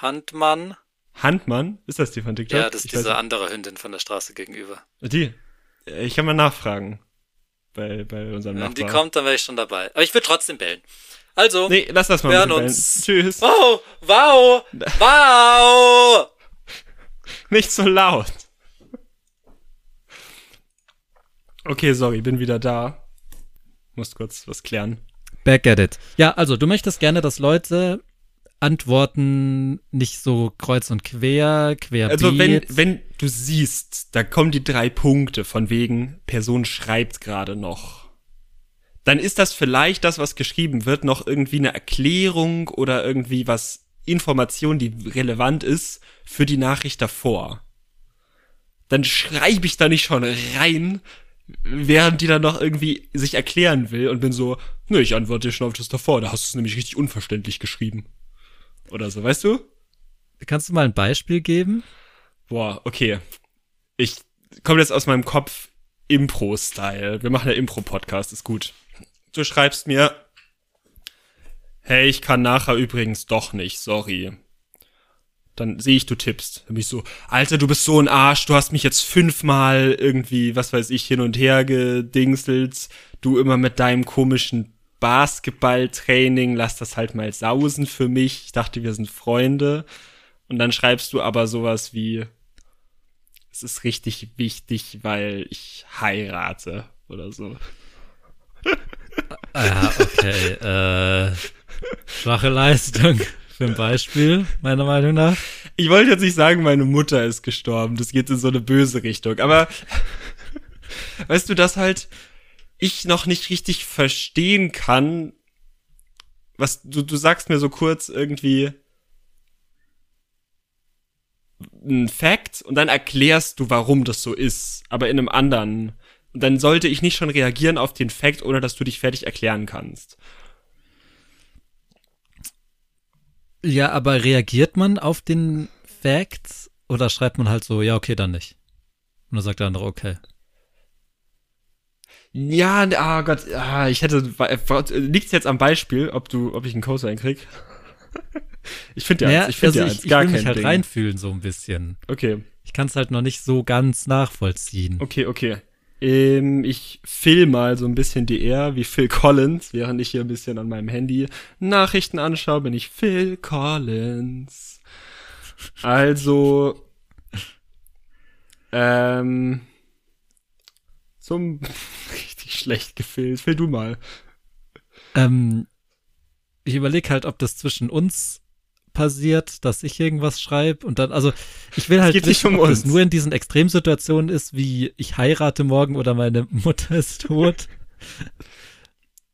Handmann? Handmann? Ist das die von TikTok? Ja, das ist Ich diese andere Hündin von der Straße gegenüber. Die. Ich kann mal nachfragen. Bei, bei unserem Wenn Nachbarn. die kommt, dann wäre ich schon dabei. Aber ich würde trotzdem bellen. Also, Nee, lass das mal Wir hören uns. Bellen. Tschüss. wow, wow, wow! Nicht so laut. Okay, sorry, bin wieder da. Muss kurz was klären. Back at it. Ja, also du möchtest gerne, dass Leute antworten nicht so kreuz und quer, querbeet. Also wenn, wenn du siehst, da kommen die drei Punkte von wegen, Person schreibt gerade noch. Dann ist das vielleicht das, was geschrieben wird, noch irgendwie eine Erklärung oder irgendwie was, Information, die relevant ist für die Nachricht davor. Dann schreibe ich da nicht schon rein, während die dann noch irgendwie sich erklären will und bin so, nö, ich antworte dir schon auf das davor, da hast du es nämlich richtig unverständlich geschrieben. Oder so, weißt du? Kannst du mal ein Beispiel geben? Boah, okay. Ich komme jetzt aus meinem Kopf Impro-Style. Wir machen ja Impro-Podcast, ist gut. Du schreibst mir, hey, ich kann nachher übrigens doch nicht, sorry. Dann sehe ich, du tippst. Dann bin ich so, Alter, du bist so ein Arsch, du hast mich jetzt fünfmal irgendwie, was weiß ich, hin und her gedingselt. Du immer mit deinem komischen Basketballtraining, lass das halt mal sausen für mich. Ich dachte, wir sind Freunde. Und dann schreibst du aber sowas wie, es ist richtig wichtig, weil ich heirate oder so. Ah, Ja, okay. Äh, schwache Leistung für ein Beispiel, meiner Meinung nach. Ich wollte jetzt nicht sagen, meine Mutter ist gestorben. Das geht in so eine böse Richtung. Aber weißt du, dass halt ich noch nicht richtig verstehen kann, was du, du sagst mir so kurz irgendwie ein Fact und dann erklärst du, warum das so ist, aber in einem anderen. Dann sollte ich nicht schon reagieren auf den Fact, ohne dass du dich fertig erklären kannst. Ja, aber reagiert man auf den Facts oder schreibt man halt so, ja, okay, dann nicht? Und dann sagt der andere, okay. Ja, ah Gott, ah, ich hätte, liegt's jetzt am Beispiel, ob du, ob ich einen Cosine krieg? ich finde ja, Naja, eins, ich finde also ja ich, ich will mich halt Ding. reinfühlen so ein bisschen. Okay, Ich kann es halt noch nicht so ganz nachvollziehen. okay, okay. Ähm, ich film mal so ein bisschen die R wie Phil Collins, während ich hier ein bisschen an meinem Handy Nachrichten anschaue, bin ich Phil Collins. Also, ähm, zum richtig schlecht gefilmt. Film du mal. Ähm, ich überlege halt, ob das zwischen uns passiert, dass ich irgendwas schreibe und dann, also ich will halt wissen, um ob uns. nur in diesen Extremsituationen ist, wie ich heirate morgen oder meine Mutter ist tot.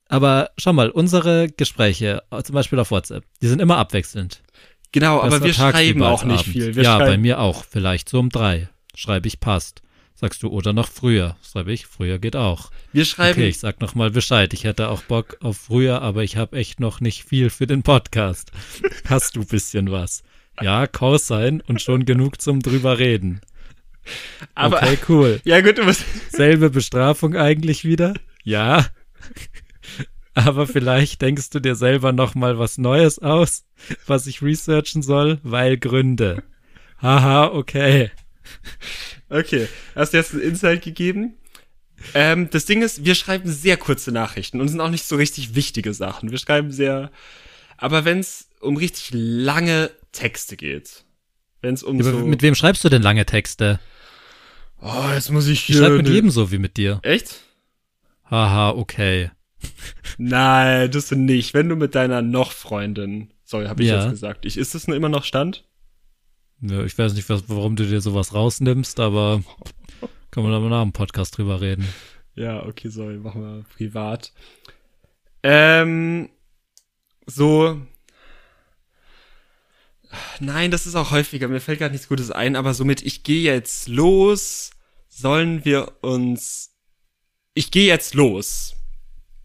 Aber schau mal, unsere Gespräche, zum Beispiel auf WhatsApp, die sind immer abwechselnd. Genau, Das aber wir schreiben auch nicht Abend. viel. Wir ja, bei mir auch. Vielleicht so um drei. Schreibe ich passt. Sagst du, oder noch früher. Schreibe ich, früher geht auch. wir schreiben, Okay, ich sag noch mal Bescheid. Ich hätte auch Bock auf früher, aber ich habe echt noch nicht viel für den Podcast. Hast du bisschen was? Ja, Cosine und schon genug zum drüber reden. aber, okay, cool. ja gut, du musst, Selbe Bestrafung eigentlich wieder? Ja. Aber vielleicht denkst du dir selber noch mal was Neues aus, was ich researchen soll, weil Gründe. Haha, okay. Okay, hast du jetzt einen Insight gegeben? Ähm, das Ding ist, wir schreiben sehr kurze Nachrichten und sind auch nicht so richtig wichtige Sachen. Wir schreiben sehr, aber wenn es um richtig lange Texte geht, wenn es um Aber so, mit wem schreibst du denn lange Texte? oh, jetzt muss ich Ich hier, schreibe mit jedem so wie mit dir. echt? Haha, okay. Nein, das du nicht. Wenn du mit deiner noch Freundin, sorry, habe ich Ja. jetzt gesagt. Ich, ist das nur immer noch Stand? Ja, ich weiß nicht, was, warum du dir sowas rausnimmst, aber können wir da mal nach dem Podcast drüber reden. Ja, okay, sorry, machen wir privat. Ähm, so. Nein, das ist auch häufiger. Mir fällt gerade nichts Gutes ein, aber somit, ich gehe jetzt los, sollen wir uns. Ich gehe jetzt los.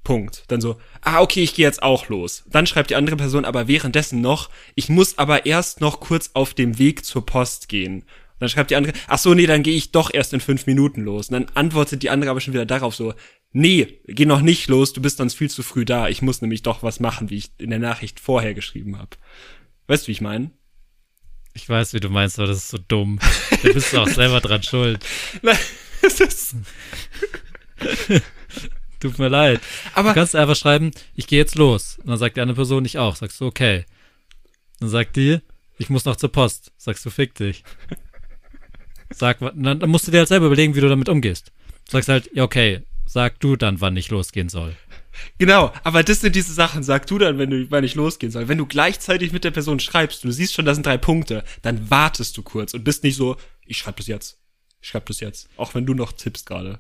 Punkt. Dann so, ah, okay, ich gehe jetzt auch los. Dann schreibt die andere Person aber währenddessen noch, ich muss aber erst noch kurz auf dem Weg zur Post gehen. Und dann schreibt die andere, ach so, nee, dann gehe ich doch erst in fünf Minuten los. Und dann antwortet die andere aber schon wieder darauf so, nee, geh noch nicht los, du bist sonst viel zu früh da. Ich muss nämlich doch was machen, wie ich in der Nachricht vorher geschrieben habe. Weißt du, wie ich meine? Ich weiß, wie du meinst, aber das ist so dumm. Da bist du auch selber dran schuld. Nein, es ist, Tut mir leid. aber Du kannst einfach schreiben, ich gehe jetzt los. Und dann sagt die andere Person nicht auch. Sagst du, okay. Dann sagt die, ich muss noch zur Post. Sagst du, fick dich. Sag, dann, dann musst du dir halt selber überlegen, wie du damit umgehst. Sagst halt, ja, okay, sag du dann, wann ich losgehen soll. Genau, aber das sind diese Sachen, sag du dann, wenn du, wann ich losgehen soll. Wenn du gleichzeitig mit der Person schreibst, du siehst schon, das sind drei Punkte, dann wartest du kurz und bist nicht so, ich schreib das jetzt. Ich schreib das jetzt. Auch wenn du noch tippst gerade.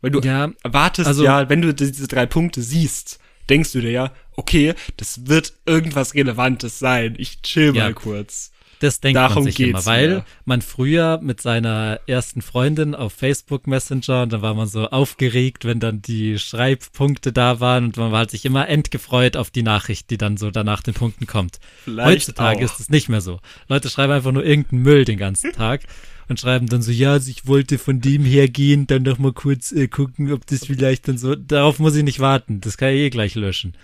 Weil du Ja, erwartest also- ja, wenn du diese drei Punkte siehst, denkst du dir ja, okay, das wird irgendwas Relevantes sein. Ich chill Ja. mal kurz. Das denkt Darum man sich geht's immer, weil mir. man früher mit seiner ersten Freundin auf Facebook Messenger und dann war man so aufgeregt, wenn dann die Schreibpunkte da waren und man hat sich immer endgefreut auf die Nachricht, die dann so danach den Punkten kommt. Vielleicht Heutzutage auch. ist es nicht mehr so. Leute schreiben einfach nur irgendeinen Müll den ganzen Tag und schreiben dann so, ja, also ich wollte von dem hergehen, dann noch mal kurz äh, gucken, ob das vielleicht dann so, darauf muss ich nicht warten, das kann ich eh gleich löschen.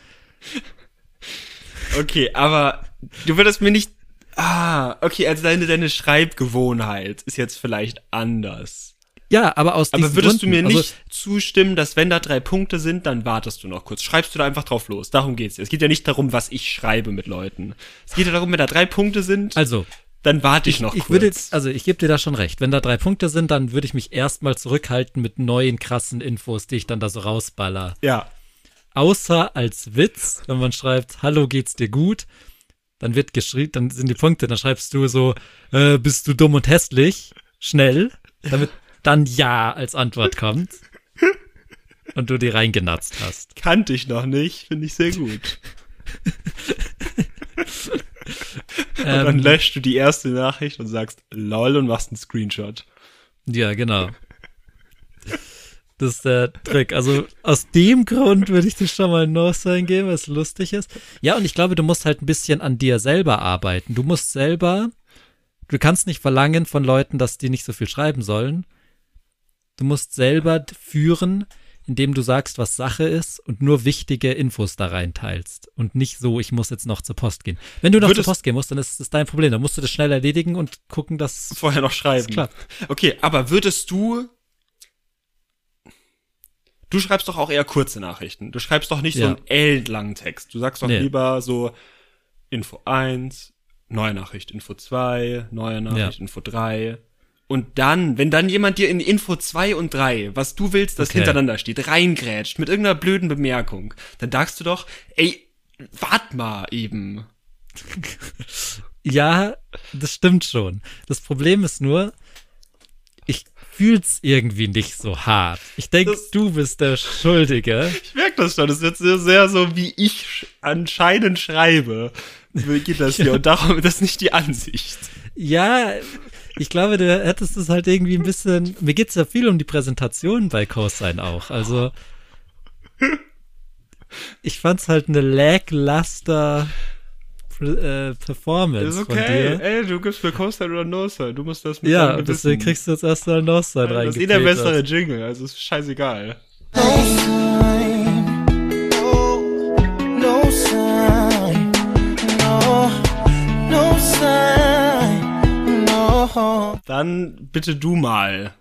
Okay, aber du würdest mir nicht. Ah, okay, also deine, deine Schreibgewohnheit ist jetzt vielleicht anders. Ja, aber aus Aber würdest du Gründen, mir nicht also, zustimmen, dass wenn da drei Punkte sind, dann wartest du noch kurz? Schreibst du da einfach drauf los? Darum geht's. Es geht ja nicht darum, was ich schreibe mit Leuten. Es geht ja darum, wenn da drei Punkte sind, also dann warte ich, noch ich kurz. würde, also ich gebe dir da schon recht. Wenn da drei Punkte sind, dann würde ich mich erstmal zurückhalten mit neuen krassen Infos, die ich dann da so rausballer. ja. Außer als Witz, wenn man schreibt, hallo, geht's dir gut? Dann wird geschrieben, dann sind die Punkte, dann schreibst du so, äh, bist du dumm und hässlich? Schnell, damit dann Ja als Antwort kommt. Und du die reingenatzt hast. Kannte ich noch nicht, finde ich sehr gut. Und dann Ähm, löscht du die erste Nachricht und sagst lol und machst einen Screenshot. Ja, genau. Das ist der Trick. Also aus dem Grund würde ich dir schon mal ein No-Sign geben, was lustig ist. Ja, und ich glaube, du musst halt ein bisschen an dir selber arbeiten. Du musst selber, du kannst nicht verlangen von Leuten, dass die nicht so viel schreiben sollen. Du musst selber führen, indem du sagst, was Sache ist und nur wichtige Infos da reinteilst. Und nicht so, ich muss jetzt noch zur Post gehen. Wenn du noch Würdest- zur Post gehen musst, dann ist das dein Problem. Dann musst du das schnell erledigen und gucken, dass Vorher noch schreiben. Klappt. Okay, aber würdest du. Du schreibst doch auch eher kurze Nachrichten. Du schreibst doch nicht so Ja. einen ellenlangen Text. Du sagst doch Nee. lieber so Info 1, neue Nachricht, Info 2, neue Nachricht, Ja. Info 3. Und dann, wenn dann jemand dir in Info 2 und 3, was du willst, das Okay. hintereinander steht, reingrätscht mit irgendeiner blöden Bemerkung, dann sagst du doch, ey, wart mal eben. Ja, das stimmt schon. Das Problem ist nur, ich fühl's irgendwie nicht so hart. Ich denke, Das- du bist der Schuldige. Ich merke das schon. Das wird sehr, sehr so, wie ich sch- anscheinend schreibe. Wie geht das hier? Und darum das ist nicht die Ansicht. Ja, ich glaube, du hättest es halt irgendwie ein bisschen. Mir geht's ja viel um die Präsentation bei Cosine auch. Also, ich fand's halt eine lackluster äh, Performance Ist von okay. dir. Ey, du gibst mir Co-Sign oder No-Sign. Du musst das mit Ja, deswegen kriegst du jetzt erstmal ein No-Sign Das ist eh der bessere Jingle, also ist scheißegal. Dann bitte du mal.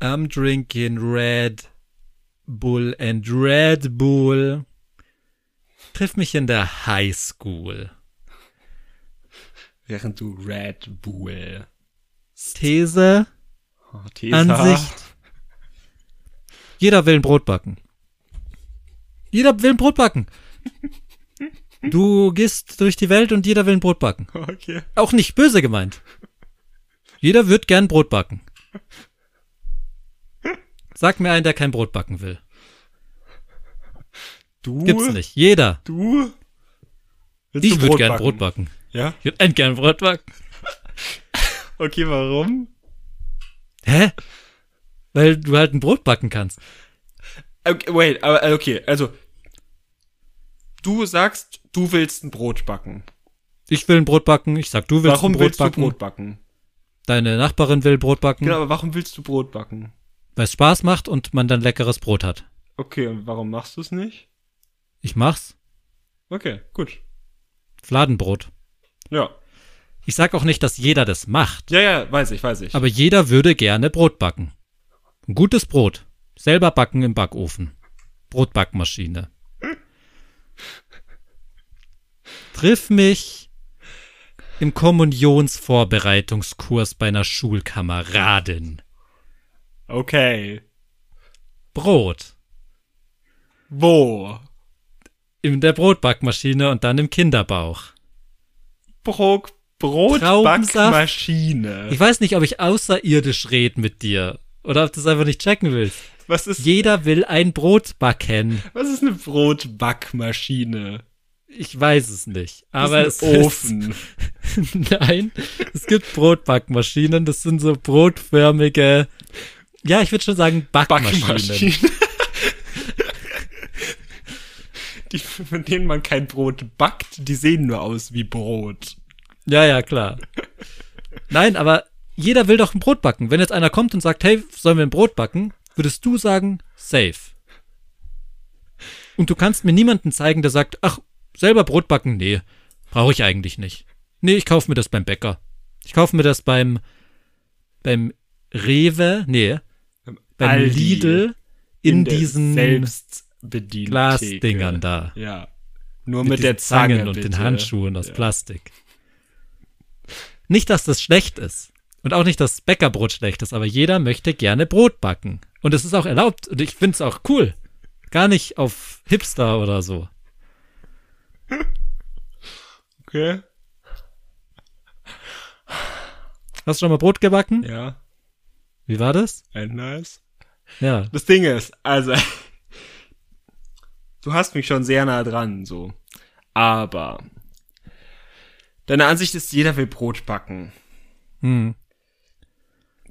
I'm drinking Red Bull and Red Bull. Triff mich in der High School. Während du Red Bull. These, Oh, Tesa. Ansicht. Jeder will ein Brot backen. Jeder will ein Brot backen. Du gehst durch die Welt und jeder will ein Brot backen. Okay. Auch nicht böse gemeint. Jeder wird gern Brot backen. Sag mir einen, der kein Brot backen will. Du? Gibt's nicht. Jeder. Du? Willst Ich würde gern Brot backen. Ja? Ich würde gern Brot backen. Okay, warum? Hä? Weil du halt ein Brot backen kannst. Okay, wait, aber äh, okay, also du sagst, du willst ein Brot backen. Ich will ein Brot backen. Ich sag, du willst warum ein Brot willst backen. du Brot backen? Deine Nachbarin will Brot backen, Genau, aber warum willst du Brot backen? weil es Spaß macht und man dann leckeres Brot hat. Okay, und warum machst du es nicht? Ich mach's. Okay, gut. Fladenbrot. Ja. Ich sag auch nicht, dass jeder das macht, Ja, ja, weiß ich, weiß ich. aber jeder würde gerne Brot backen. Ein gutes Brot. Selber backen im Backofen. Brotbackmaschine. Triff mich im Kommunionsvorbereitungskurs bei einer Schulkameradin. okay. Brot. Wo? In der Brotbackmaschine und dann im Kinderbauch. Bro Brotbackmaschine. Ich weiß nicht, ob ich außerirdisch rede mit dir. Oder ob du es einfach nicht checken willst. Was ist, Jeder will ein Brot backen. was ist eine Brotbackmaschine? Ich weiß es nicht. Das Aber ist es ein Ofen. Ist, nein, es gibt Brotbackmaschinen. Das sind so brotförmige. Ja, ich würde schon sagen Backmaschinen. Backmaschine. die, von denen man kein Brot backt, die sehen nur aus wie Brot. Ja, ja, klar. Nein, aber jeder will doch ein Brot backen. Wenn jetzt einer kommt und sagt, hey, sollen wir ein Brot backen, würdest du sagen, safe. Und du kannst mir niemanden zeigen, der sagt, ach, selber Brot backen, nee, brauche ich eigentlich nicht. Nee, ich kaufe mir das beim Bäcker. Ich kaufe mir das beim, beim Rewe, nee, beim Aldi. Lidl in, der diesen. Glasdingern da. Ja. Nur mit, mit, der Zange Zangen und bitte. den Handschuhen aus Ja. Plastik. Nicht, dass das schlecht ist. Und auch nicht, dass Bäckerbrot schlecht ist, aber jeder möchte gerne Brot backen. Und es ist auch erlaubt. Und ich finde es auch cool. Gar nicht auf Hipster oder so. Okay. Hast du schon mal Brot gebacken? Ja. Wie war das? Ein nice. Ja. Das Ding ist, also, du hast mich schon sehr nah dran, so. Aber, deine Ansicht ist, jeder will Brot backen. Hm.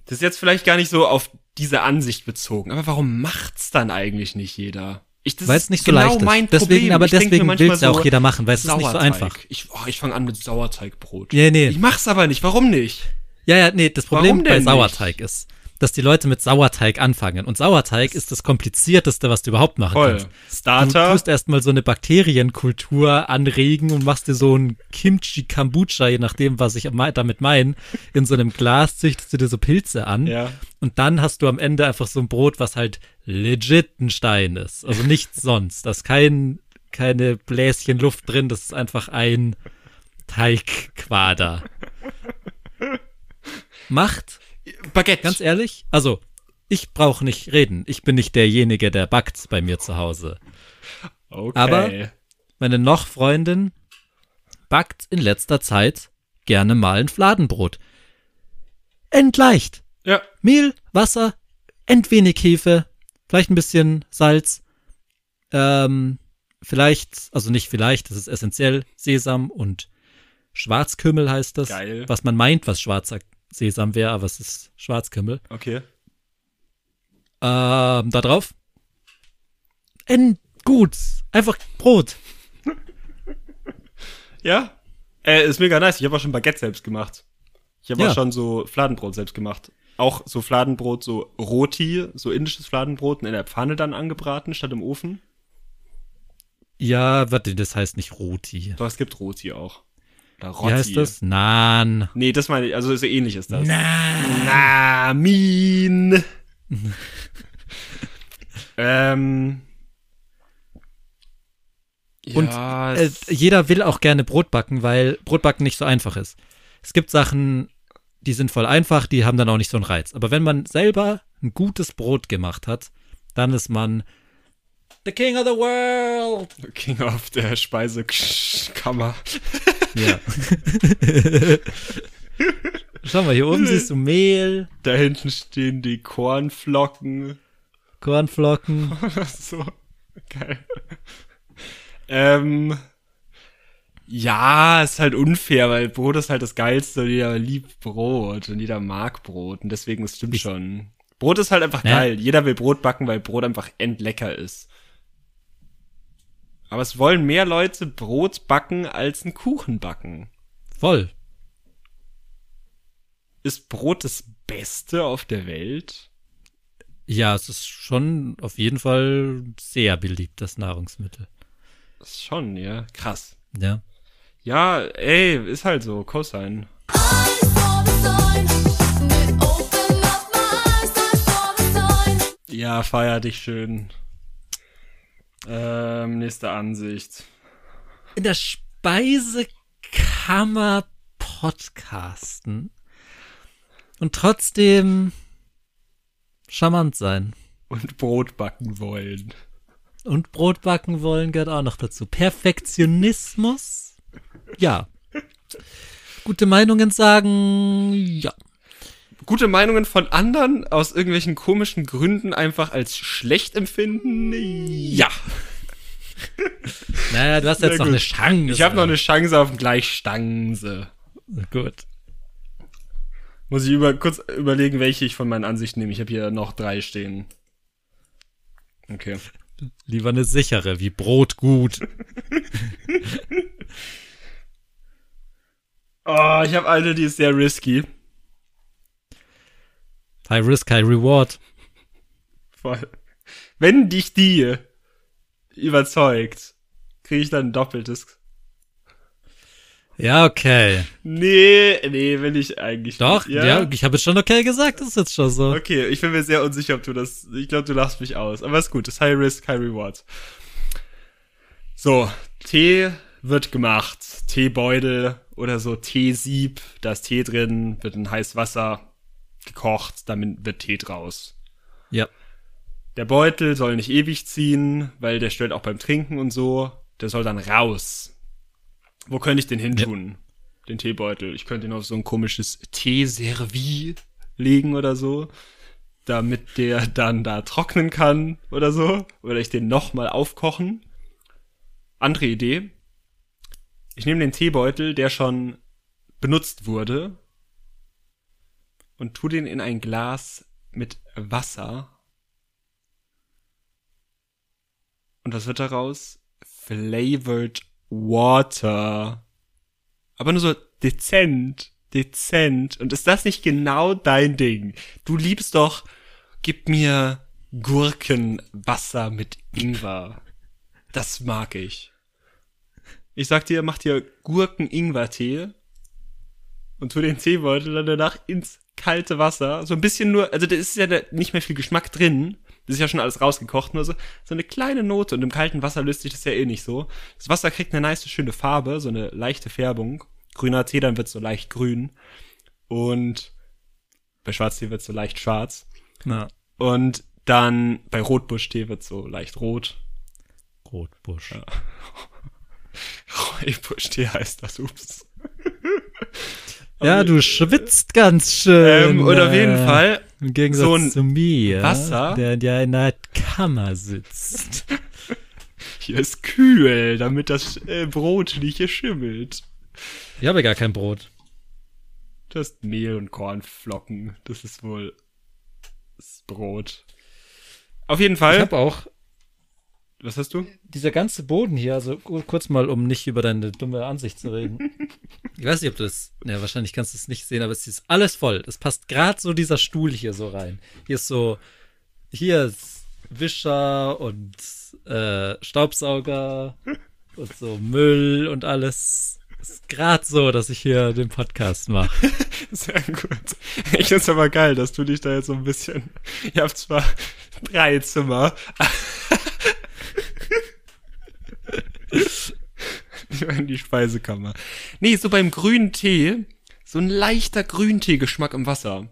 Das ist jetzt vielleicht gar nicht so auf diese Ansicht bezogen, aber warum macht's dann eigentlich nicht jeder? Ich, das Weil es nicht so genau leicht mein ist. Deswegen, Problem. aber Ich deswegen will es ja so, auch jeder machen, weil es ist nicht so Sauerteig. einfach. Ich, oh, ich fange an mit Sauerteigbrot. Nee, nee. Ich mach's aber nicht. Warum nicht? Ja, ja, nee, das Problem bei denn nicht? Sauerteig ist, dass die Leute mit Sauerteig anfangen. Und Sauerteig ist das komplizierteste, was du überhaupt machen Voll. kannst. Du Starter. tust erstmal so eine Bakterienkultur anregen und machst dir so ein Kimchi-Kombucha, je nachdem, was ich damit meine. In so einem Glas züchtest du dir so Pilze an. Ja. Und dann hast du am Ende einfach so ein Brot, was halt legit ein Stein ist. Also nichts sonst. Da ist kein, keine Bläschen Luft drin. Das ist einfach ein Teigquader. Macht Baguette. Ganz ehrlich, also ich brauche nicht reden. Ich bin nicht derjenige, der backt bei mir zu Hause. okay. aber- Meine noch Freundin backt in letzter Zeit gerne mal ein Fladenbrot. Entleicht. Ja. Mehl, Wasser, entwenig Hefe, vielleicht ein bisschen Salz, ähm, vielleicht, also nicht vielleicht, das ist essentiell, Sesam und Schwarzkümmel heißt das. Geil. Was man meint, was schwarzer Sesam wäre, aber es ist Schwarzkümmel. Okay. Ähm, da drauf. En gut. Einfach Brot. Ja. Äh, ist mega nice. Ich habe auch schon Baguette selbst gemacht. Ich habe Ja. auch schon so Fladenbrot selbst gemacht. Auch so Fladenbrot, so Roti, so indisches Fladenbrot in der Pfanne dann angebraten statt im Ofen. Ja, warte, das heißt nicht Roti. Doch, es gibt Roti auch. Oder Wie heißt das? Nan. Nee, das meine ich, also so ähnlich ist das. Nan. Na, Min. ähm. Und, ja, Äh, jeder will auch gerne Brot backen, weil Brotbacken nicht so einfach ist. Es gibt Sachen, die sind voll einfach, die haben dann auch nicht so einen Reiz. Aber wenn man selber ein gutes Brot gemacht hat, dann ist man the king of the world. King of der Speisekammer. Ja. Schau mal, hier oben siehst du Mehl, Da hinten stehen die Kornflocken. Kornflocken. so, geil. Ähm, ja, ist halt unfair, weil Brot ist halt das Geilste und jeder liebt Brot und jeder mag Brot und deswegen es stimmt Ich- schon. Brot ist halt einfach Ja. geil. Jeder will Brot backen, weil Brot einfach endlecker ist. Aber es wollen mehr Leute Brot backen als einen Kuchen backen. Voll. Ist Brot das Beste auf der Welt? Ja, es ist schon auf jeden Fall sehr beliebtes Nahrungsmittel. Ist schon, ja. Krass. Ja. Ja, ey, ist halt so. Cosine. Ja, feier dich schön. Ähm, nächste Ansicht. In der Speisekammer podcasten und trotzdem charmant sein. Und Brot backen wollen. Und Brot backen wollen gehört auch noch dazu. Perfektionismus? Ja. Gute Meinungen sagen, ja. Gute Meinungen von anderen aus irgendwelchen komischen Gründen einfach als schlecht empfinden? Ja. Naja, du hast jetzt noch eine Chance. Ich habe noch eine Chance auf Gleichstange. Gut. Muss ich über, kurz überlegen, welche ich von meinen Ansichten nehme. Ich habe hier noch drei stehen. Okay. Lieber eine sichere, wie Brot gut. Oh, ich habe eine, die ist sehr risky. High Risk, High Reward. Voll. Wenn dich die überzeugt, kriege ich dann ein doppeltes. Ja, okay. Nee, nee, will ich eigentlich Doch, nicht. ja, ich habe jetzt schon okay gesagt, das ist jetzt schon so. Okay, ich bin mir sehr unsicher, ob du das. Ich glaube, du lachst mich aus. Aber ist gut, ist High Risk, High Reward. So, Tee wird gemacht. Teebeutel oder so Teesieb. Da ist Tee drin, wird in heiß Wasser gekocht, damit wird Tee draus. Ja. Der Beutel soll nicht ewig ziehen, weil der stört auch beim Trinken und so. Der soll dann raus. Wo könnte ich den hin tun? Den Teebeutel. Ich könnte ihn auf so ein komisches Teeservie legen oder so, damit der dann da trocknen kann oder so. Oder ich den nochmal aufkochen. Andere Idee. Ich nehme den Teebeutel, der schon benutzt wurde, und tu den in ein Glas mit Wasser. Und was wird daraus? Flavored Water. Aber nur so dezent, dezent. Und ist das nicht genau dein Ding? Du liebst doch, gib mir Gurkenwasser mit Ingwer. Das mag ich. Ich sag dir, mach dir Gurken-Ingwer-Tee und tu den Teebeutel dann danach ins kalte Wasser. So ein bisschen nur, also da ist ja nicht mehr viel Geschmack drin. Das ist ja schon alles rausgekocht, nur so, so eine kleine Note. Und im kalten Wasser löst sich das ja eh nicht so. Das Wasser kriegt eine nice, schöne Farbe, so eine leichte Färbung. Grüner Tee, dann wird so leicht grün. Und bei Schwarztee wird so leicht schwarz. Na, Und dann bei Rotbuschtee wird so leicht rot. Rotbusch. Rooibos-Tee heißt das, ups. Ja, du schwitzt ganz schön. Ähm, und auf jeden äh, Fall Im Gegensatz so ein zu mir, Wasser. der ja in der Kammer sitzt. Hier ist kühl, damit das äh, Brot nicht hier schimmelt. Ich habe ja gar kein Brot. Du hast Mehl und Kornflocken. Das ist wohl das Brot. Auf jeden Ich Fall. habe auch was hast du? dieser ganze Boden hier, also kur- kurz mal, um nicht über deine dumme Ansicht zu reden. Ich weiß nicht, ob du das, ja, wahrscheinlich kannst du es nicht sehen, aber es ist alles voll. Es passt gerade so dieser Stuhl hier so rein. Hier ist so, hier ist Wischer und äh, Staubsauger und so Müll und alles. Es ist gerade so, dass ich hier den Podcast mache. Sehr gut. Ich find's aber geil, dass du dich da jetzt so ein bisschen. Ihr habt zwar drei Zimmer. Meine die Speisekammer. Nee, so beim grünen Tee, so ein leichter Grüntee-Geschmack im Wasser.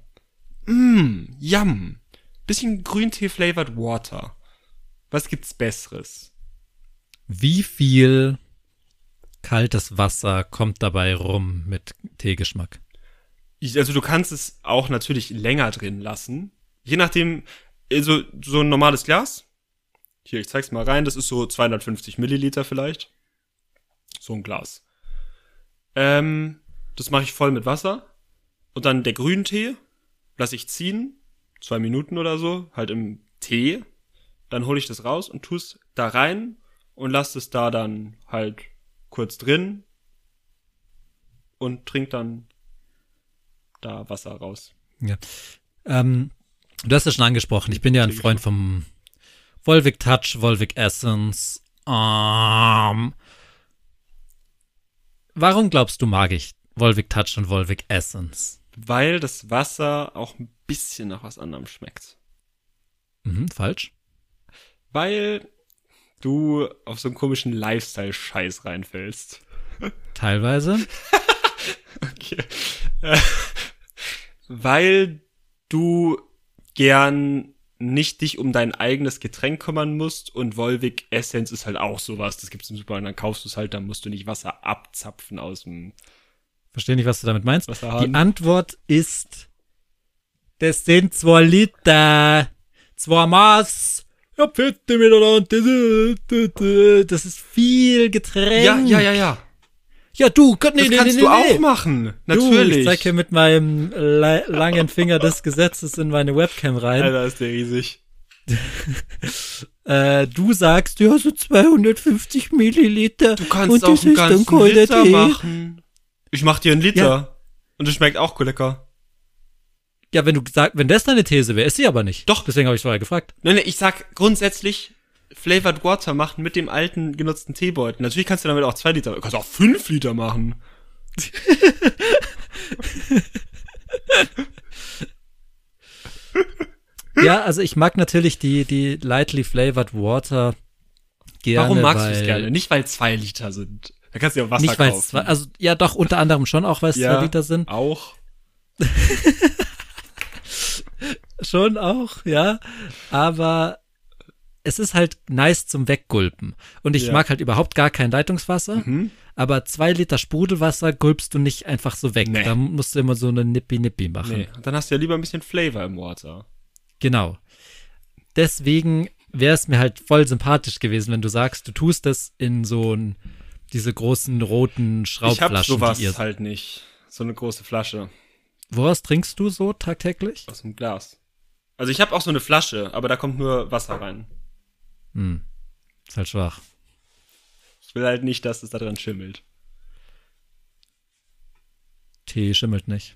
Mmm, yum. Bisschen Grüntee-flavored Water. Was gibt's Besseres? Wie viel kaltes Wasser kommt dabei rum mit Teegeschmack? Ich, also du kannst es auch natürlich länger drin lassen. Je nachdem, also so ein normales Glas. Hier, ich zeig's mal rein. Das ist so 250 Milliliter vielleicht. So ein Glas. Ähm, das mache ich voll mit Wasser. Und dann der Grüntee lasse ich ziehen. Zwei Minuten oder so. Halt im Tee. Dann hole ich das raus und tu's da rein und lasse es da dann halt kurz drin. Und trink dann da Wasser raus. Ja. Ähm, du hast ja schon angesprochen, ich bin ja ein Freund vom Volvic Touch, Volvic Essence. Ähm, warum glaubst du, mag ich Volvic Touch und Volvic Essence? Weil das Wasser auch ein bisschen nach was anderem schmeckt. Mhm, falsch. Weil du auf so einen komischen Lifestyle-Scheiß reinfällst. Teilweise. Okay. Äh, Weil du gern nicht dich um dein eigenes Getränk kümmern musst und Volvic Essence ist halt auch sowas. Das gibt's im Supermarkt, dann kaufst du es halt, dann musst du nicht Wasser abzapfen aus dem Verstehe nicht, was du damit meinst. Die Antwort ist, das sind zwei Liter, zwei Maß. Ja, bitte miteinander. Das ist viel Getränk. Ja, ja, ja, ja. Ja, du, Gott, nee, Das nee, kannst nee, du nee, auch nee. machen. Du, Natürlich. ich zeig hier mit meinem langen Finger des Gesetzes in meine Webcam rein. Alter, ist der riesig. Äh, du sagst, ja, so 250 Milliliter. Du kannst und auch einen ganzen Liter Tee. machen. Ich mach dir einen Liter. Ja. Und es schmeckt auch lecker. Ja, wenn du sagst, wenn das deine These wäre, ist sie aber nicht. Doch. Deswegen habe ich vorher gefragt. Nein, nein, ich sag grundsätzlich Flavored Water machen mit dem alten genutzten Teebeutel. Natürlich kannst du damit auch zwei Liter, du kannst auch fünf Liter machen. Ja, also ich mag natürlich die, die lightly flavored water gerne. Warum magst du es gerne? Nicht weil zwei Liter sind. Da kannst du ja auch Wasser Nicht kaufen. zwei, also ja doch unter anderem schon auch, weil es zwei Liter sind. Auch. Schon auch, ja. Aber es ist halt nice zum Weggulpen. Und ich Ja. mag halt überhaupt gar kein Leitungswasser. Mhm. Aber zwei Liter Sprudelwasser gulpst du nicht einfach so weg. Nee. Da musst du immer so eine Nippi-Nippi machen. Nee, dann hast du ja lieber ein bisschen Flavor im Water. Genau. Deswegen wäre es mir halt voll sympathisch gewesen, wenn du sagst, du tust das in so ein, diese großen roten Ich hab Schraubflaschen, sowas die ihr. halt nicht. So eine große Flasche Woraus trinkst du so tagtäglich? aus dem Glas. Also ich habe auch so eine Flasche, aber da kommt nur Wasser rein. Hm. Ist halt schwach. Ich will halt nicht, dass es da dran schimmelt. Tee schimmelt nicht.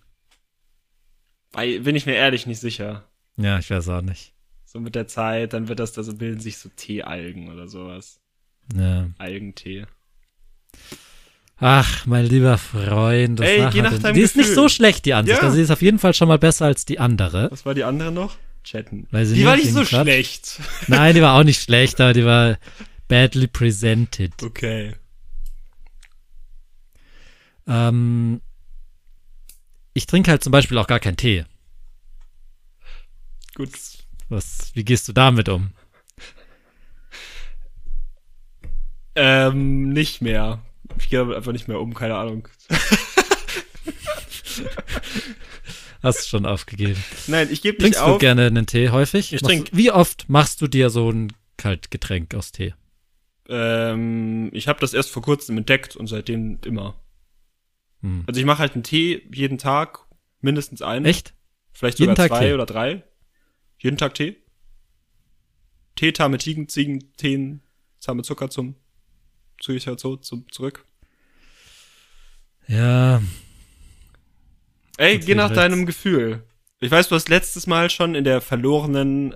Weil, bin ich mir ehrlich nicht sicher. Ja, ich weiß auch nicht. So mit der Zeit, dann wird das da so bilden sich so Teealgen oder sowas. Ja. Algentee. Ach, mein lieber Freund. das Ey, geh halt- nach deinem Die ist nicht Gefühl. so schlecht, die Ansicht. Ja. Also, sie ist auf jeden Fall schon mal besser als die andere. Was war die andere noch? Chatten. Die war nicht so Quatsch- schlecht. Nein, die war auch nicht schlecht, aber die war badly presented. Okay. Ähm, ich trinke halt zum Beispiel auch gar keinen Tee. Gut. Was, wie gehst du damit um? Ähm, nicht mehr. Ich gehe damit einfach nicht mehr um, keine Ahnung. Hast du schon aufgegeben. Nein, ich gebe nicht Trinkst du auf. gerne einen Tee häufig? Ich Machst- trink- Wie oft machst du dir so ein Kaltgetränk aus Tee? Ähm, ich habe das erst vor kurzem entdeckt und seitdem immer. Hm. Also ich mache halt einen Tee jeden Tag, mindestens einen. Echt? Vielleicht Jeden sogar Tag zwei Tee? oder drei. Jeden Tag Tee. Tee, mit Ziegen, Ziegen, Teen, Zahme Zucker zum Zuicher so zum zurück. Ja, Ey, geh nach deinem Gefühl. Ich weiß, du hast letztes Mal schon in der verlorenen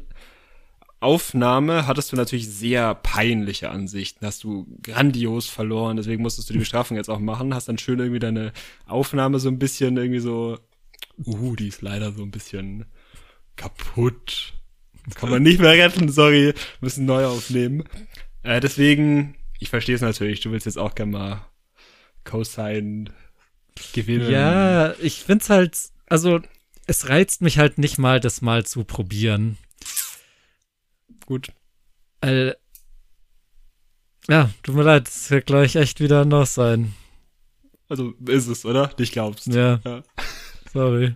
Aufnahme hattest du natürlich sehr peinliche Ansichten. Hast du grandios verloren, deswegen musstest du die Bestrafung jetzt auch machen. Hast dann schön irgendwie deine Aufnahme so ein bisschen irgendwie so, uh, die ist leider so ein bisschen kaputt. Kann man nicht mehr retten, sorry, müssen neu aufnehmen. Äh, deswegen, ich verstehe es natürlich, du willst jetzt auch gerne mal Cosine gewinnen. Ja, ich find's halt, also es reizt mich halt nicht mal, das mal zu probieren. Gut. Weil, ja, tut mir leid, das wird gleich echt wieder anders sein. Also ist es, oder? Nicht glaubst. Ja, Ja. sorry.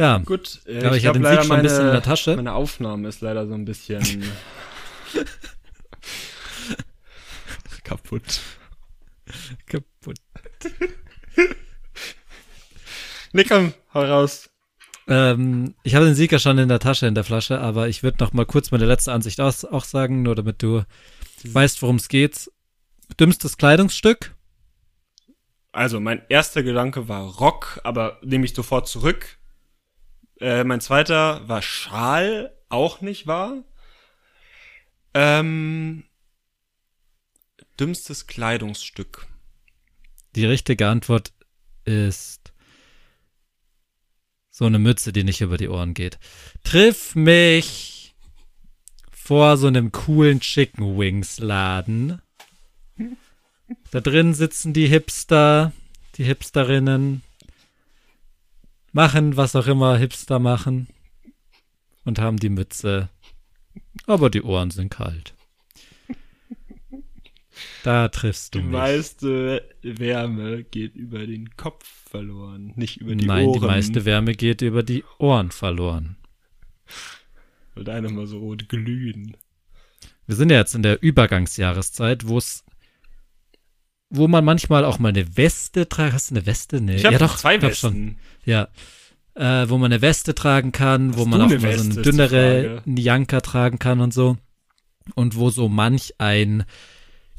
Ja, Gut, äh, Aber ich glaub hatte den Sieg schon ein bisschen in der Tasche. Meine Aufnahme ist leider so ein bisschen kaputt. kaputt. Nee, komm, hau raus. Ähm, ich habe den Sieger schon in der Tasche, in der Flasche, aber ich würde noch mal kurz meine letzte Ansicht aus, auch sagen, nur damit du weißt, worum es geht. Dümmstes Kleidungsstück? Also, mein erster Gedanke war Rock, aber nehme ich sofort zurück. Äh, mein zweiter war Schal, auch nicht wahr. Ähm, dümmstes Kleidungsstück. Die richtige Antwort ist so eine Mütze, die nicht über die Ohren geht. Triff mich vor so einem coolen Chicken Wings Laden. Da drin sitzen die Hipster, die Hipsterinnen, machen was auch immer Hipster machen und haben die Mütze, aber die Ohren sind kalt. Da triffst du Die mich. meiste Wärme geht über den Kopf verloren, nicht über die Nein, Ohren. die meiste Wärme geht über die Ohren verloren. Weil deine mal so rot glühen. Wir sind ja jetzt in der Übergangsjahreszeit, wo es, wo man manchmal auch mal eine Weste tragt. Hast du eine Weste? Nee. Ich habe ja doch, zwei. Westen. Ja. Äh, wo man eine Weste tragen kann, wo Hast man du auch eine mal so Weste, eine ist die dünnere. Janka tragen kann und so. und wo so manch ein,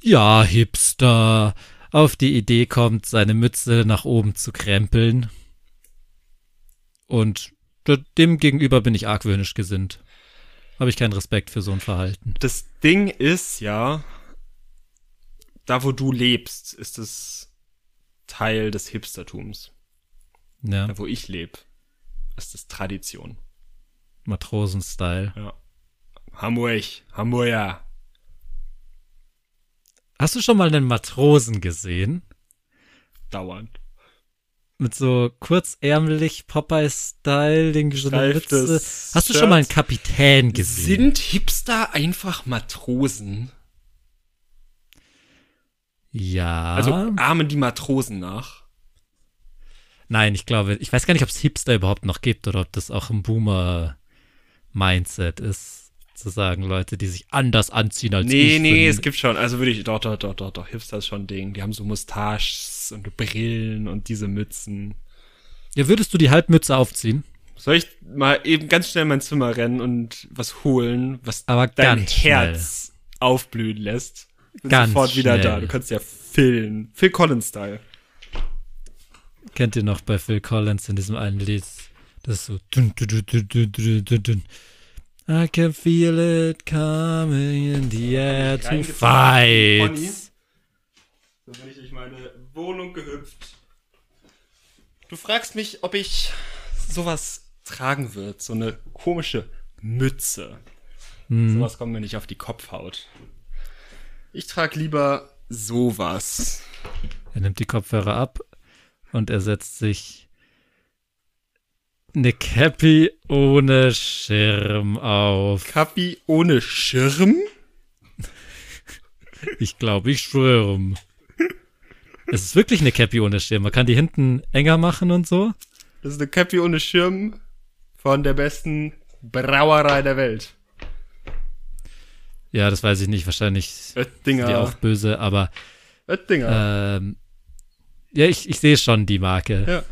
ja, Hipster auf die Idee kommt, seine Mütze nach oben zu krempeln. Und dem gegenüber bin ich argwöhnisch gesinnt. Habe ich keinen Respekt für so ein Verhalten. Das Ding ist ja, da wo du lebst, ist es Teil des Hipstertums. Ja, Da wo ich lebe, ist es Tradition. Matrosen-Style. Ja. Hamburg, Hamburger. Hast du schon mal einen Matrosen gesehen? Dauernd. Mit so kurzärmelig Popeye-Style, den. Hast du schon mal einen. Kapitän gesehen? Sind Hipster einfach Matrosen? Ja. Also ahmen die Matrosen nach? Nein, ich glaube, ich weiß gar nicht, ob es Hipster überhaupt noch gibt oder ob das auch ein Boomer-Mindset ist, zu sagen, Leute, die sich anders anziehen als Nee, ich. nee, wenn- es gibt schon, also würde ich, doch, doch, doch, doch, doch, Hipster ist schon ein Ding. Die haben so Mustaches und Brillen und diese Mützen. Ja, würdest du die Halbmütze aufziehen? Soll ich mal eben ganz schnell in mein Zimmer rennen und was holen, was Aber dein Herz aufblühen lässt? Bin Ganz sofort wieder schnell. da. Du kannst ja Phil, Phil Collins Style. Kennt ihr noch bei Phil Collins in diesem einen Lied? Das ist so. Dun, dun, dun. I can feel it coming in the air to fight. So bin ich durch meine Wohnung gehüpft. Du fragst mich, ob ich sowas tragen wird, so eine komische Mütze. Sowas kommt mir nicht auf die Kopfhaut. Ich trage lieber sowas. Er nimmt die Kopfhörer ab und er setzt sich eine Cappy ohne Schirm auf. Kappi ohne Schirm? Ich glaube, ich schwörm. Es ist wirklich eine Cappy ohne Schirm. Man kann die hinten enger machen und so. Das ist eine Kappi ohne Schirm von der besten Brauerei der Welt. Ja, das weiß ich nicht. Wahrscheinlich sind die Oettinger. auch böse, aber Oettinger. ähm, ja, ich, ich sehe schon die Marke.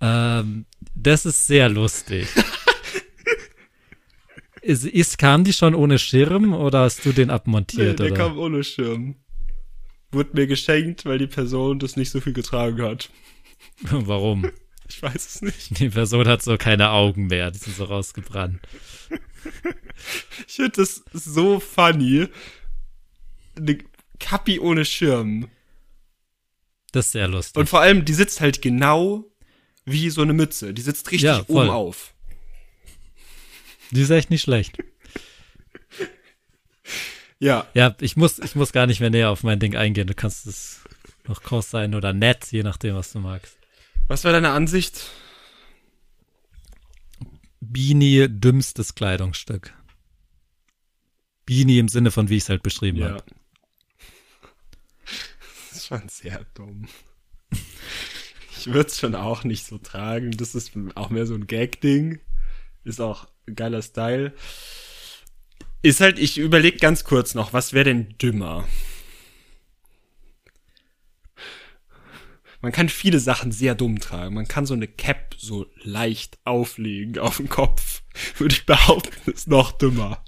Ja. Ähm, das ist sehr lustig. ist, ist, kam die schon ohne Schirm oder hast du den Nee, abmontiert? der oder? kam ohne Schirm. Wurde mir geschenkt, weil die Person das nicht so viel getragen hat. Warum? Ich weiß es nicht. Die Person hat so keine Augen mehr, die sind so rausgebrannt. Ich finde das so funny. Eine Kappi ohne Schirm. Das ist sehr lustig. Und vor allem, die sitzt halt genau wie so eine Mütze. Die sitzt richtig Ja, oben auf. die ist echt nicht schlecht. Ja. Ja, ich muss, ich muss gar nicht mehr näher auf mein Ding eingehen. Du kannst es noch groß sein oder nett, je nachdem, was du magst. Was war deine Ansicht? Beanie, dümmstes Kleidungsstück. Beanie im Sinne von, wie ich es halt beschrieben Ja. habe. Das ist schon sehr dumm. Ich würde es schon auch nicht so tragen. Das ist auch mehr so ein Gag-Ding. Ist auch ein geiler Style. Ist halt, ich überlege ganz kurz noch, was wäre denn dümmer? Man kann viele Sachen sehr dumm tragen. Man kann so eine Cap so leicht auflegen auf den Kopf. Würde ich behaupten, ist noch dümmer.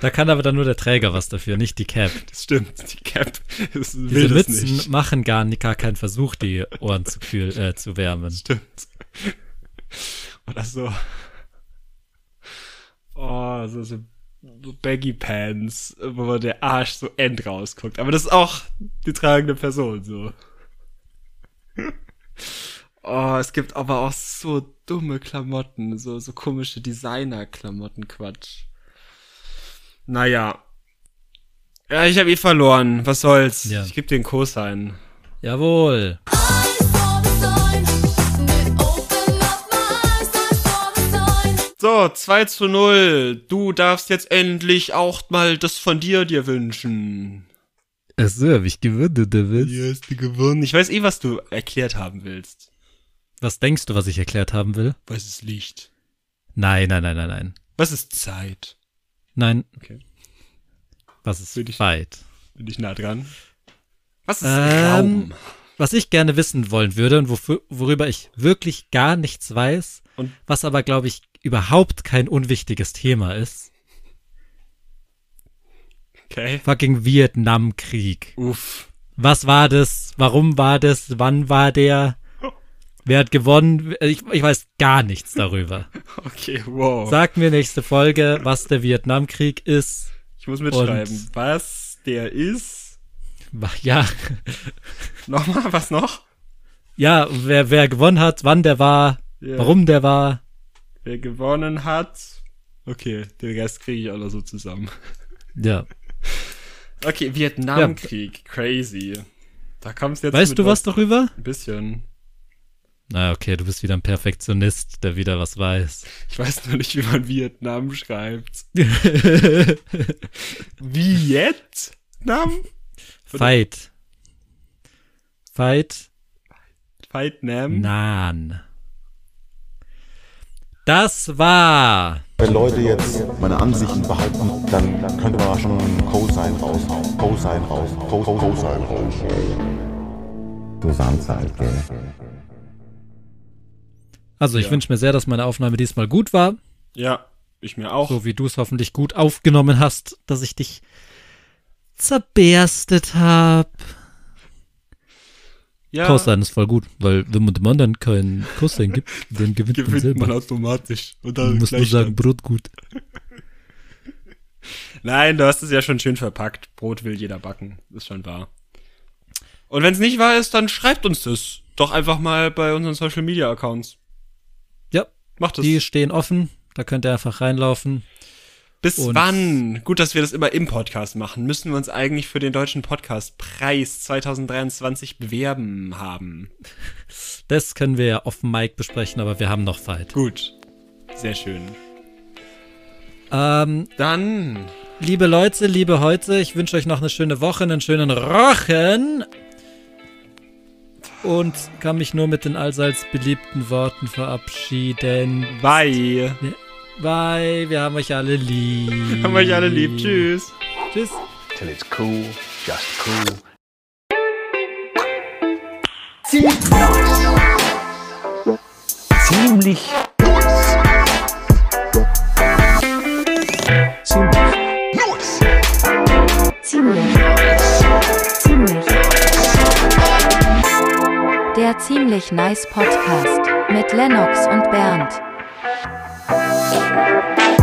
Da kann aber dann nur der Träger was dafür, nicht die Cap. Das stimmt. Die Cap ist, Diese Mützen nicht. machen gar, nicht- gar keinen Versuch, die Ohren zu, kühl, äh, zu wärmen. Stimmt. Oder so. Oh, so, so Baggy Pants, wo der Arsch so end rausguckt. Aber das ist auch die tragende Person, so. Oh, es gibt aber auch so dumme Klamotten, so, so komische Designer-Klamotten, Quatsch. Naja. Ja, ich habe eh verloren. Was soll's? Ja. Ich geb dir einen Kurs ein. Jawohl. So, 2 zu 0. Du darfst jetzt endlich auch mal das von dir dir wünschen. So, habe ich gewonnen, David. Hier hast du gewonnen. Ich weiß eh, was du erklärt haben willst. Was denkst du, was ich erklärt haben will? Was ist Licht? Nein, nein, nein, nein, nein. Was ist Zeit? Nein. Okay. Was ist Will ich- weit? Bin ich nah dran? Was ist Ähm, Raum? Was ich gerne wissen wollen würde und wofür, worüber ich wirklich gar nichts weiß, Und- was aber, glaube ich, überhaupt kein unwichtiges Thema ist. Okay. Fucking Vietnamkrieg. Uff. Was war das? Warum war das? Wann war der? Wer hat gewonnen? Ich, ich weiß gar nichts darüber. Okay, wow. Sag mir nächste Folge, was der Vietnamkrieg ist. ich muss mitschreiben. Und- Was der ist. Ja, Nochmal, was noch? ja, wer, wer gewonnen hat, wann der war, Ja. warum der war. Wer gewonnen hat. Okay, den Rest kriege ich auch noch so zusammen. Ja. Okay, Vietnamkrieg. Crazy. Da kommst jetzt Weißt du was darüber? Ein bisschen. Na, okay, du bist wieder ein Perfektionist, der wieder was weiß. Ich weiß nur nicht, wie man Vietnam schreibt. Vietnam? Fight. Fight. Vietnam? Nan. Das war. Wenn Leute jetzt meine Ansichten behalten, dann, dann könnte man schon Cosine raushauen. Cosine raus. Co- Co- Cosine raus. So Sandzeit, gell? Also, ich Ja. wünsche mir sehr, dass meine Aufnahme diesmal gut war. Ja, ich mir auch. So wie du es hoffentlich gut aufgenommen hast, dass ich dich zerberstet hab. Ja, Cosine ist voll gut, weil wenn man dem anderen keinen Cosine gibt, dann gewinnt, man gewinnt selber. man automatisch. Und Du dann musst nur sagen, Brot gut. Nein, du hast es ja schon schön verpackt. Brot will jeder backen. Ist schon wahr. Und wenn es nicht wahr ist, dann schreibt uns das doch einfach mal bei unseren Social Media Accounts. Ja, Macht es. die stehen offen. Da könnt ihr einfach reinlaufen. Bis und- wann? Gut, dass wir das immer im Podcast machen. Müssen wir uns eigentlich für den Deutschen Podcastpreis 2023 bewerben haben. Das können wir ja offen Mic besprechen, aber wir haben noch Zeit. Gut. Sehr schön. Ähm, Dann liebe Leute, liebe heute, ich wünsche euch noch eine schöne Woche, einen schönen Rochen. Und kann mich nur mit den allseits beliebten Worten verabschieden. bye. Bye, wir haben euch alle lieb. Haben euch alle lieb. Tschüss. Tschüss. till it's cool, just cool. Ziemlich Ziemlich. Ziemlich. Der ziemlich nice Podcast mit Lennox und Bernd. Thank you.